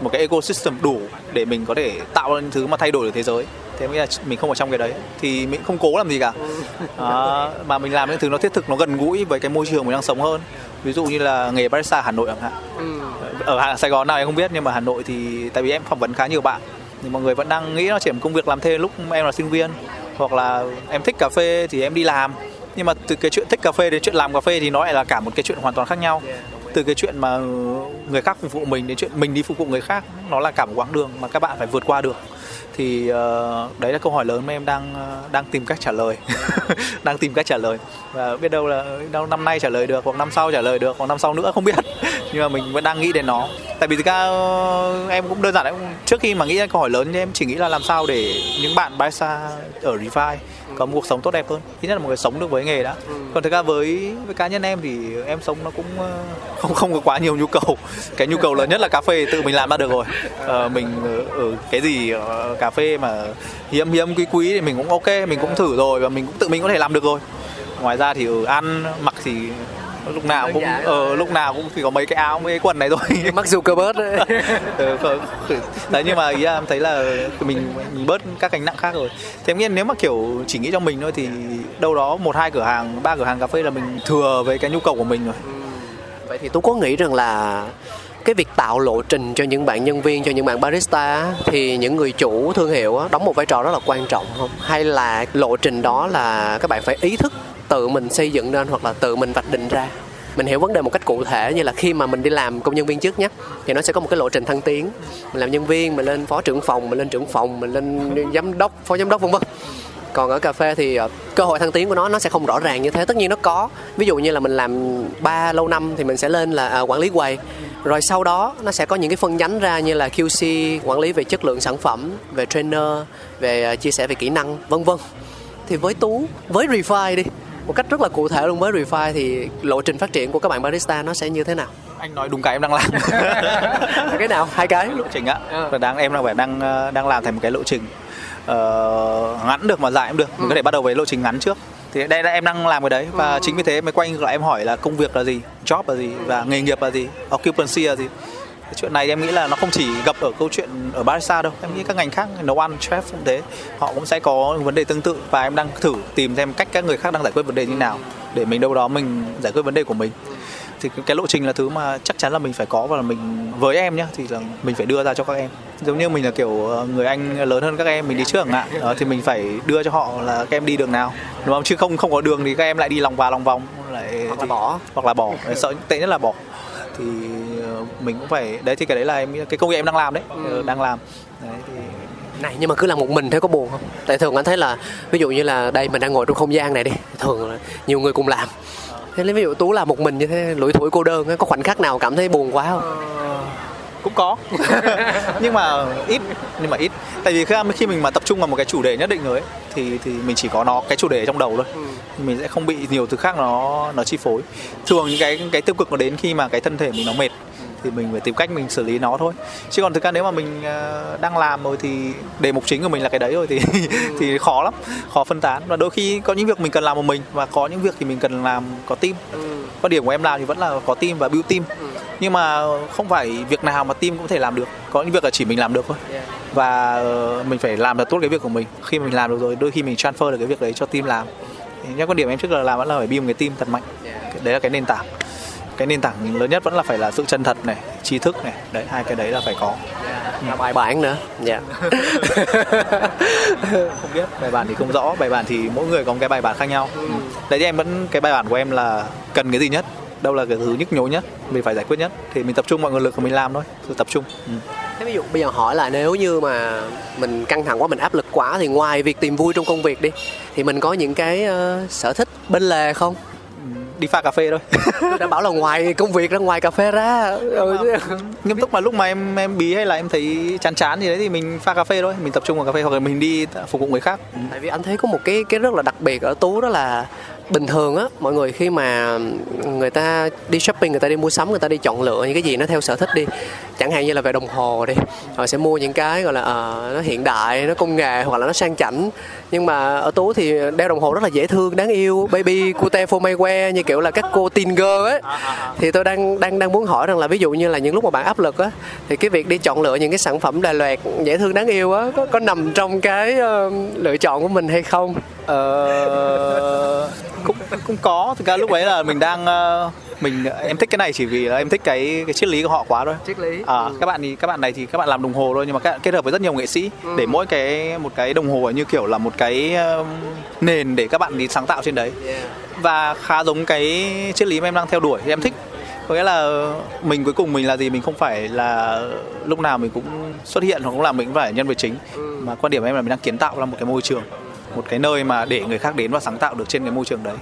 một cái ecosystem đủ để mình có thể tạo ra những thứ mà thay đổi được thế giới. Thế em nghĩ là mình không ở trong cái đấy thì mình không cố làm gì cả. Đó, mà mình làm những thứ nó thiết thực nó gần gũi với cái môi trường mình đang sống hơn. Ví dụ như là nghề barista Hà Nội chẳng hạn. Ở Hà- Sài Gòn nào em không biết nhưng mà Hà Nội thì tại vì em phỏng vấn khá nhiều bạn thì mọi người vẫn đang nghĩ nó chỉ là một công việc làm thêm lúc em là sinh viên, hoặc là em thích cà phê thì em đi làm. Nhưng mà từ cái chuyện thích cà phê đến chuyện làm cà phê thì nó lại là cả một cái chuyện hoàn toàn khác nhau. Từ cái chuyện mà người khác phục vụ mình đến chuyện mình đi phục vụ người khác, nó là cả một quãng đường mà các bạn phải vượt qua được thì uh, đấy là câu hỏi lớn mà em đang ờ, đang tìm cách trả lời. Đang tìm cách trả lời. Và biết đâu là đâu năm nay trả lời được hoặc năm sau trả lời được hoặc năm sau nữa không biết. Nhưng mà mình vẫn đang nghĩ đến nó. Tại vì thực ra ờ, em cũng đơn giản em trước khi mà nghĩ ra câu hỏi lớn thì em chỉ nghĩ là làm sao để những bạn barista ở revive có một cuộc sống tốt đẹp hơn. Thứ nhất là một người sống được với nghề đã. Còn thực ra với với cá nhân em thì em sống nó cũng ờ, không không có quá nhiều nhu cầu. Cái nhu cầu lớn nhất là cà phê tự mình làm ra được rồi. Ờ, mình ở, ở cái gì ờ, cà phê mà hiếm hiếm quý quý thì mình cũng ok mình cũng thử rồi và mình cũng tự mình có thể làm được rồi. Ngoài ra thì ở ăn mặc thì lúc nào cũng ờ lúc nào cũng chỉ có mấy cái áo mấy cái quần này thôi. Mark Zuckerberg ấy. ừ, khờ- khờ- đấy nhưng mà ý là em thấy là mình mình bớt các gánh nặng khác rồi. Thế em nghĩ nếu mà kiểu chỉ nghĩ cho mình thôi thì đâu đó một hai cửa hàng ba cửa hàng cà phê là mình thừa với cái nhu cầu của mình rồi. Vậy thì tú có nghĩ rằng là cái việc tạo lộ trình cho những bạn nhân viên cho những bạn barista thì những người chủ thương hiệu đóng một vai trò rất là quan trọng không? Hay là lộ trình đó là các bạn phải ý thức tự mình xây dựng nên hoặc là tự mình vạch định ra. Mình hiểu vấn đề một cách cụ thể như là khi mà mình đi làm công nhân viên trước nhé thì nó sẽ có một cái lộ trình thăng tiến. Mình làm nhân viên mình lên phó trưởng phòng mình lên trưởng phòng mình lên giám đốc phó giám đốc vân vân. Còn ở cà phê thì ờ, cơ hội thăng tiến của nó nó sẽ không rõ ràng như thế. Tất nhiên nó có. Ví dụ như là mình làm 3 lâu năm thì mình sẽ lên là à, quản lý quầy. Rồi sau đó nó sẽ có những cái phân nhánh ra như là QC quản lý về chất lượng sản phẩm về trainer về ờ, chia sẻ về kỹ năng vân vân. Thì với tú với Refine đi một cách rất là cụ thể luôn với Refine thì lộ trình phát triển của các bạn barista nó sẽ như thế nào? Anh nói đúng cái em đang làm. Cái nào? Hai cái. Lộ trình á. Ờ. và đang em đang phải đang ờ, đang làm thành một cái lộ trình ờ, ngắn được mà dài cũng được. Mình có thể bắt đầu với lộ trình ngắn trước. Thì đây là em đang làm cái đấy. Và chính vì thế mới quay lại em hỏi là công việc là gì job là gì và nghề nghiệp là gì occupancy là gì cái chuyện này em nghĩ là nó không chỉ gặp ở câu chuyện ở barista đâu. Em nghĩ các ngành khác nấu ăn chef cũng thế. Họ cũng sẽ có vấn đề tương tự và em đang thử tìm xem cách các người khác đang giải quyết vấn đề như nào để mình đâu đó mình giải quyết vấn đề của mình. Thì cái- lộ trình là thứ mà chắc chắn là mình phải có và là mình với em nhá thì là mình phải đưa ra cho các em. Giống như mình là kiểu ờ, người anh lớn hơn các em mình đi trước chẳng hạn đó, thì mình phải đưa cho họ là các em đi đường nào đúng không? Chứ không không có đường thì các em lại đi lòng vào lòng vòng lại Hoặc là bỏ. hoặc là bỏ. Sợ tệ nhất là bỏ thì ờ, mình cũng phải đấy thì cái đấy là em cái công việc em đang làm đấy ờ, đang làm. Đấy thì này nhưng mà cứ làm một mình thế có buồn không? Tại thường anh thấy là ví dụ như là đây mình đang ngồi trong không gian này đi thường là nhiều người cùng làm. Thế lấy ví dụ tú làm một mình như thế lủi thủi cô đơn có khoảnh khắc nào cảm thấy buồn quá không cũng có. Nhưng mà ít nhưng mà ít. Tại vì khi, khi mình mà tập trung vào một cái chủ đề nhất định rồi ấy, thì thì mình chỉ có nó cái chủ đề trong đầu thôi. Mình sẽ không bị nhiều thứ khác nó nó chi phối. Thường những cái cái tiêu cực nó đến khi mà cái thân thể mình nó mệt thì mình phải tìm cách mình xử lý nó thôi. Chứ còn thực ra nếu mà mình uh, đang làm rồi thì đề mục chính của mình là cái đấy rồi thì thì khó lắm khó phân tán. Và đôi khi có những việc mình cần làm một mình và có những việc thì mình cần làm có team. Quan điểm của em làm thì vẫn là có team và build team. Nhưng mà không phải việc nào mà team cũng thể làm được. Có những việc là chỉ mình làm được thôi. Và ờ, mình phải làm thật tốt cái việc của mình. Khi mình làm được rồi đôi khi mình transfer được cái việc đấy cho team làm. Nhưng quan điểm em trước là làm vẫn là phải build một cái team thật mạnh. Đấy là cái nền tảng cái nền tảng lớn nhất vẫn là phải là sự chân thật này trí thức này. Đấy hai cái đấy là phải có. Là bài bản nữa. Dạ. Không biết bài bản thì không rõ. Bài bản thì mỗi người có một cái bài bản khác nhau. Ừ. đấy thì em vẫn cái bài bản của em là cần cái gì nhất? Đâu là cái thứ nhức nhối nhất? Mình phải giải quyết nhất. Thì mình tập trung mọi nguồn lực của mình làm thôi Tôi tập trung. Ừ. thế ví dụ bây giờ hỏi là nếu như mà mình căng thẳng quá mình áp lực quá thì ngoài việc tìm vui trong công việc đi thì mình có những cái uh, sở thích bên lề không đi pha cà phê thôi. Đã bảo là ngoài công việc ra ngoài cà phê ra. Ừ. nghiêm túc mà lúc mà em em bí hay là em thấy chán chán gì đấy thì mình pha cà phê thôi. Mình tập trung vào cà phê hoặc là mình đi phục vụ người khác. Tại vì anh thấy có một cái cái rất là đặc biệt ở tú đó là bình thường á mọi người khi mà người ta đi shopping người ta đi mua sắm người ta đi chọn lựa những cái gì nó theo sở thích đi. Chẳng hạn như là về đồng hồ đi họ sẽ mua những cái gọi là uh, nó hiện đại nó công nghệ hoặc là nó sang chảnh nhưng mà ở tú thì đeo đồng hồ rất là dễ thương đáng yêu. Baby cute for my wear như kiểu là các cô teen girl ấy. Thì tôi đang đang đang muốn hỏi rằng là ví dụ như là những lúc mà bạn áp lực á thì cái việc đi chọn lựa những cái sản phẩm đà loạt dễ thương đáng yêu á có, có nằm trong cái uh, lựa chọn của mình hay không? Ờ cũng cũng có. Thực ra lúc ấy là mình đang uh, mình em thích cái này chỉ vì là em thích cái cái triết lý của họ quá thôi triết lý à, ừ. các bạn thì các bạn này thì các bạn làm đồng hồ thôi nhưng mà các, kết hợp với rất nhiều nghệ sĩ ừ. để mỗi cái một cái đồng hồ như kiểu là một cái uh, nền để các bạn đi sáng tạo trên đấy yeah. và khá giống cái triết lý mà em đang theo đuổi em thích có nghĩa là mình cuối cùng mình là gì mình không phải là lúc nào mình cũng xuất hiện hoặc cũng là mình cũng phải nhân vật chính ừ. mà quan điểm em là mình đang kiến tạo ra một cái môi trường một cái nơi mà để người khác đến và sáng tạo được trên cái môi trường đấy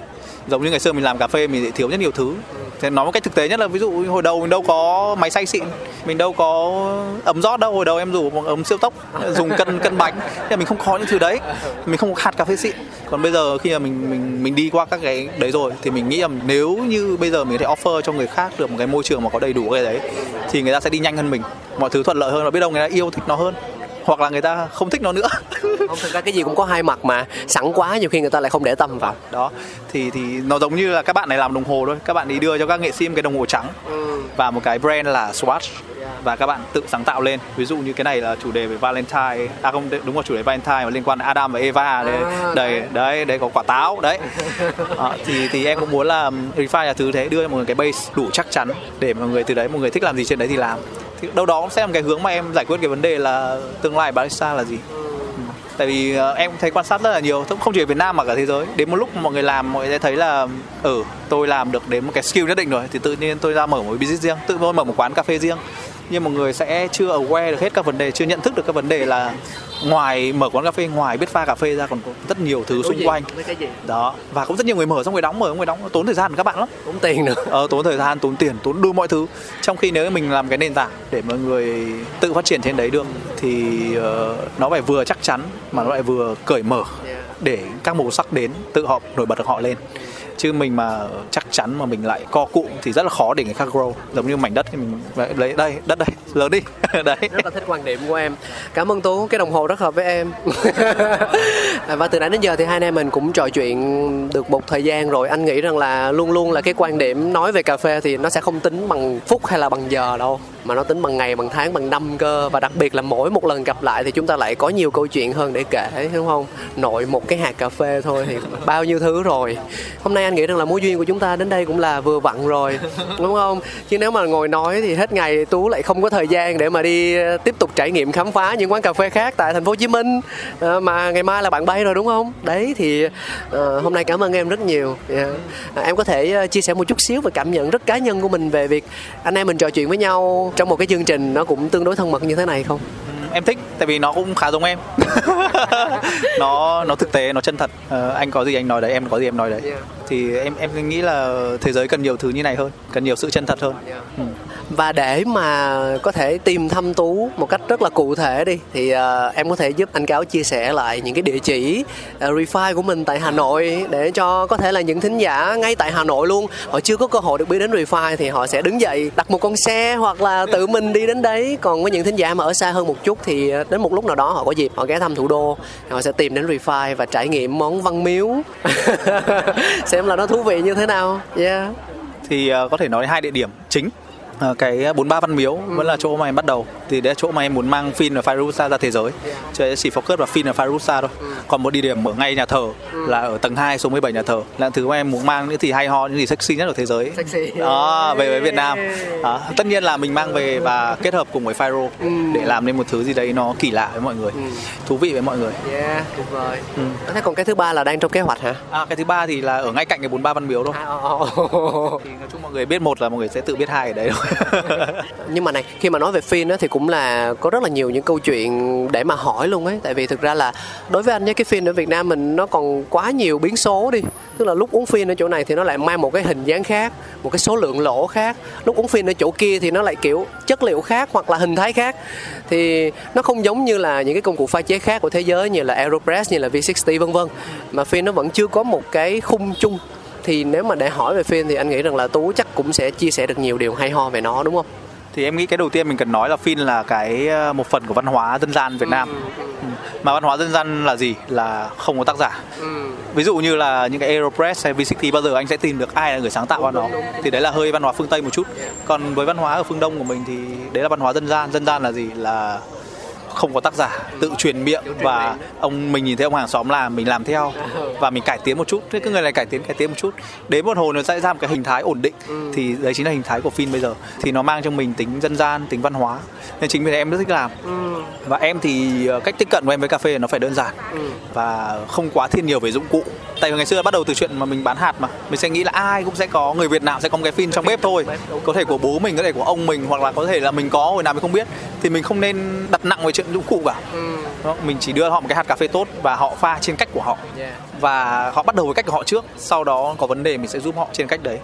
giống như ngày xưa mình làm cà phê mình thiếu rất nhiều thứ. Thế nói một cách thực tế nhất là ví dụ hồi đầu mình đâu có máy xay xịn, mình đâu có ấm rót đâu, hồi đầu em dùng một ấm siêu tốc, dùng cân cân bánh. Nhưng mình không có những thứ đấy, mình không có hạt cà phê xịn. Còn bây giờ khi mà mình mình mình đi qua các cái đấy rồi thì mình nghĩ rằng nếu như bây giờ mình có thể offer cho người khác được một cái môi trường mà có đầy đủ cái đấy, thì người ta sẽ đi nhanh hơn mình. Mọi thứ thuận lợi hơn và biết đâu người ta yêu thích nó hơn hoặc là người ta không thích nó nữa. Không thực ra cái gì cũng có hai mặt mà. Sẵn quá nhiều khi người ta lại không để tâm vào. Đó thì thì nó giống như là các bạn này làm đồng hồ thôi. Các bạn đi đưa cho các nghệ sĩ một cái đồng hồ trắng ừ. và một cái brand là Swatch và các bạn tự sáng tạo lên. Ví dụ như cái này là chủ đề về Valentine. À không đúng là chủ đề Valentine mà liên quan đến Adam và Eva đấy à, đấy. đấy đấy có quả táo đấy. À, thì thì em cũng muốn là refine là thứ thế đưa cho mọi người cái base đủ chắc chắn để mọi người từ đấy mọi người thích làm gì trên đấy thì làm thì đâu đó sẽ là cái hướng mà em giải quyết cái vấn đề là tương lai barista là gì. Ừ. tại vì uh, em thấy quan sát rất là nhiều không chỉ ở Việt Nam mà cả thế giới. Đến một lúc mọi người làm mọi người sẽ thấy là ở ừ, tôi làm được đến một cái skill nhất định rồi thì tự nhiên tôi ra mở một business riêng tự tôi mở một quán cà phê riêng nhưng mọi người sẽ chưa aware được hết các vấn đề chưa nhận thức được các vấn đề là ngoài mở quán cà phê ngoài biết pha cà phê ra còn có rất nhiều thứ xung quanh. Đó và cũng rất nhiều người mở xong người đóng mở xong người đóng tốn thời gian của các bạn lắm. Tốn tiền nữa. Ờ, tốn thời gian tốn tiền tốn đủ mọi thứ. Trong khi nếu mình làm cái nền tảng để mọi người tự phát triển trên đấy được thì uh, nó phải vừa chắc chắn mà nó lại vừa cởi mở để các màu sắc đến tự họ nổi bật được họ lên chứ mình mà chắc chắn mà mình lại co cụm thì rất là khó để người khác grow. Giống như mảnh đất thì mình lấy đây, đất đây, lớn đi. Đấy. Rất là thích quan điểm của em. Cảm ơn tú, cái đồng hồ rất hợp với em. À, và từ nãy đến giờ thì hai anh em mình cũng trò chuyện được một thời gian rồi. Anh nghĩ rằng là luôn luôn là cái quan điểm nói về cà phê thì nó sẽ không tính bằng phút hay là bằng giờ đâu mà nó tính bằng ngày bằng tháng bằng năm cơ. Và đặc biệt là mỗi một lần gặp lại thì chúng ta lại có nhiều câu chuyện hơn để kể đúng không? Nội một cái hạt cà phê thôi thì bao nhiêu thứ rồi. Hôm nay anh nghĩ rằng là mối duyên của chúng ta đến đây cũng là vừa vặn rồi đúng không? Chứ nếu mà ngồi nói thì hết ngày tú lại không có thời gian để mà đi ờ, tiếp tục trải nghiệm khám phá những quán cà phê khác tại thành phố hồ chí minh. À, mà ngày mai là bạn bay rồi đúng không? Đấy thì à, hôm nay cảm ơn em rất nhiều. Yeah. à, em có thể chia sẻ một chút xíu về cảm nhận rất cá nhân của mình về việc anh em mình trò chuyện với nhau trong một cái chương trình nó cũng tương đối thân mật như thế này không? Ừ, em thích tại vì nó cũng khá giống em. Nó nó thực tế nó chân thật. Uh, anh có gì anh nói đấy em có gì em nói đấy. Yeah. Thì em em nghĩ là thế giới cần nhiều thứ như này hơn cần nhiều sự chân thật hơn. Ừ. và để mà có thể tìm thăm tú một cách rất là cụ thể đi thì uh, em có thể giúp anh cáo chia sẻ lại những cái địa chỉ uh, refi của mình tại hà nội để cho có thể là những thính giả ngay tại hà nội luôn. Họ chưa có cơ hội được biết đến refi thì họ sẽ đứng dậy đặt một con xe hoặc là tự mình đi đến đấy. Còn với những thính giả mà ở xa hơn một chút thì đến một lúc nào đó họ có dịp họ ghé thăm thủ đô họ sẽ tìm đến refi và trải nghiệm món văn miếu xem là nó thú vị như thế nào. Yeah. Thì uh, có thể nói hai địa điểm chính cái bốn ba văn miếu ừ. vẫn là chỗ mà em bắt đầu thì đấy là chỗ mà em muốn mang Fin và Fairuza ra thế giới chứ chỉ focus vào Fin và Fairuza thôi ừ. còn một địa điểm ở ngay nhà thờ ừ. là ở tầng 2 số 17 nhà thờ là thứ mà em muốn mang những gì hay ho những gì sexy nhất ở thế giới sexy. đó về với Việt Nam đó. tất nhiên là mình mang về và kết hợp cùng với Fairo ừ. để làm nên một thứ gì đấy nó kỳ lạ với mọi người thú vị với mọi người yeah tuyệt vời ừ. thế còn cái thứ ba là đang trong kế hoạch hả à, cái thứ ba thì là ở ngay cạnh cái bốn ba văn miếu thôi à, oh, oh. thì nói chung mọi người biết một là mọi người sẽ tự biết hai ở đấy thôi nhưng mà này, khi mà nói về phim á, thì cũng là có rất là nhiều những câu chuyện để mà hỏi luôn ấy. Tại vì thực ra là đối với anh nhé, cái phim ở Việt Nam mình nó còn quá nhiều biến số đi. Tức là lúc uống phim ở chỗ này thì nó lại mang một cái hình dáng khác, một cái số lượng lỗ khác. Lúc uống phim ở chỗ kia thì nó lại kiểu chất liệu khác hoặc là hình thái khác. Thì nó không giống như là những cái công cụ pha chế khác của thế giới như là Aeropress, như là V60 vân vân. Mà phim nó vẫn chưa có một cái khung chung thì nếu mà để hỏi về phim thì anh nghĩ rằng là tú chắc cũng sẽ chia sẻ được nhiều điều hay ho về nó đúng không? Thì em nghĩ cái đầu tiên mình cần nói là phim là cái ờ, một phần của văn hóa dân gian Việt Nam. Ừ. ừ. mà văn hóa dân gian là gì? Là không có tác giả. Ừ. ví dụ như là những cái Aeropress hay V60 bao giờ anh sẽ tìm được ai là người sáng tạo vào nó? thì đấy là hơi văn hóa phương Tây một chút. Còn với văn hóa ở phương Đông của mình thì đấy là văn hóa dân gian. Dân gian là gì? Là không có tác giả tự truyền miệng và ông mình nhìn thấy ông hàng xóm làm mình làm theo và mình cải tiến một chút. Thế cứ người này cải tiến cải tiến một chút. Đến một hồi nó sẽ ra một cái hình thái ổn định. Ừ. thì đấy chính là hình thái của phim bây giờ. Thì nó mang cho mình tính dân gian tính văn hóa. Nên chính vì thế em rất thích làm. Ừ. và em thì ờ, cách tiếp cận của em với cà phê nó phải đơn giản ừ. và không quá thiên nhiều về dụng cụ. Tại vì ngày xưa bắt đầu từ chuyện mà mình bán hạt mà mình sẽ nghĩ là ai cũng sẽ có người Việt nào sẽ có một cái phim trong bếp thôi. Có thể của bố mình có thể của ông mình hoặc là có thể là mình có hồi nào mình không biết thì mình không nên đặt nặng về chuyện dụng cụ cả. Ừ. mình chỉ đưa họ một cái hạt cà phê tốt và họ pha trên cách của họ. Và họ bắt đầu với cách của họ trước sau đó có vấn đề mình sẽ giúp họ trên cách đấy.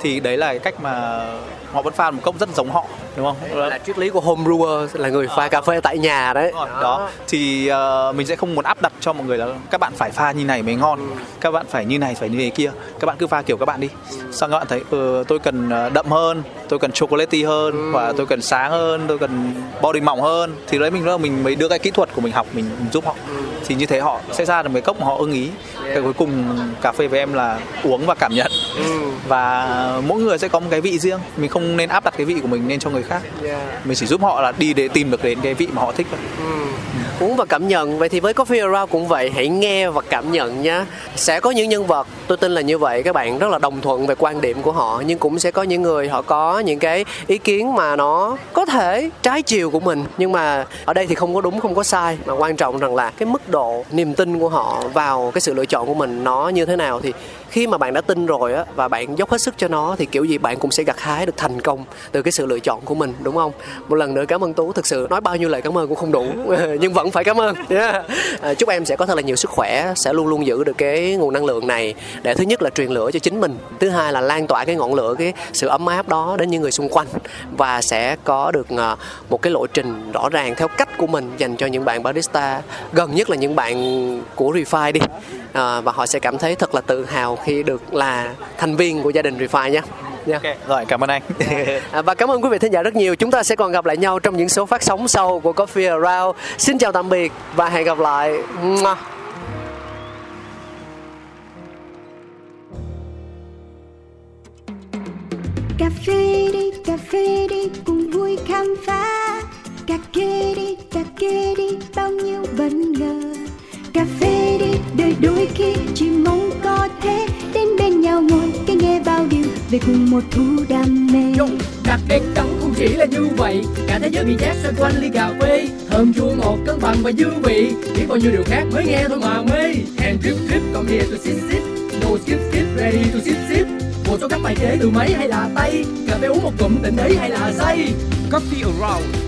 Thì đấy là cái cách mà họ vẫn pha một cốc rất giống họ đúng không là triết lý của home brewer là người pha cà phê tại nhà đấy đó, đó. thì uh, mình sẽ không muốn áp đặt cho mọi người là các bạn phải pha như này mới ngon ừ. các bạn phải như này phải như thế kia các bạn cứ pha kiểu các bạn đi ừ. xong các bạn thấy uh, tôi cần ờ, đậm hơn tôi cần chocolate hơn ừ. và tôi cần sáng hơn tôi cần body mỏng hơn thì đấy mình đó mình mới đưa cái kỹ thuật của mình học mình, mình giúp họ ừ. thì như thế họ sẽ ra được mấy cốc mà họ ưng ý yeah. cái cuối cùng cà phê với em là uống và cảm nhận ừ. và mỗi người sẽ có một cái vị riêng mình không nên áp đặt cái vị của mình lên cho người khác. Yeah. mình chỉ giúp họ là đi để tìm được đến cái vị mà họ thích thôi. Ừ. Uống và cảm nhận. Vậy thì với coffee around cũng vậy hãy nghe và cảm nhận nhé sẽ có những nhân vật tôi tin là như vậy các bạn rất là đồng thuận về quan điểm của họ nhưng cũng sẽ có những người họ có những cái ý kiến mà nó có thể trái chiều của mình. Nhưng mà ở đây thì không có đúng không có sai. Mà quan trọng rằng là cái mức độ niềm tin của họ vào cái sự lựa chọn của mình nó như thế nào thì khi mà bạn đã tin rồi á và bạn dốc hết sức cho nó thì kiểu gì bạn cũng sẽ gặt hái được thành công từ cái sự lựa chọn của mình đúng không? Một lần nữa cảm ơn tú thực sự nói bao nhiêu lời cảm ơn cũng không đủ nhưng vẫn phải cảm ơn. Yeah. à, chúc em sẽ có thật là nhiều sức khỏe sẽ luôn luôn giữ được cái nguồn năng lượng này. Để thứ nhất là truyền lửa cho chính mình thứ hai là lan tỏa cái ngọn lửa cái sự ấm áp đó đến những người xung quanh và sẽ có được à, một cái lộ trình rõ ràng theo cách của mình dành cho những bạn barista gần nhất là những bạn của Refi đi. À, và họ sẽ cảm thấy thật là tự hào khi được là thành viên của gia đình Refi nhé. Yeah. Okay. Rồi, cảm ơn anh. à, và cảm ơn quý vị thính giả rất nhiều. Chúng ta sẽ còn gặp lại nhau trong những số phát sóng sau của Coffee Around. Xin chào tạm biệt và hẹn gặp lại. Cà phê đi, cà phê đi, cùng vui khám phá. Cà kê đi, cà kê đi, bao nhiêu bất ngờ. Cà phê đi, đời đôi khi chỉ mong có thế. Đến bên nhau ngồi cái nghe bao điều về cùng một thú đam mê. Yo, cà phê đắng không chỉ là như vậy cả thế giới bị chát xoay quanh ly cà phê. Thơm chua ngọt cân bằng và dư vị biết bao nhiêu điều khác mới nghe thôi mà mê. And drip drip come here to sip sip no skip skip ready to sip sip. Một số các bài chế từ máy hay là tay cà phê uống một cụm tỉnh ấy hay là say. Coffee around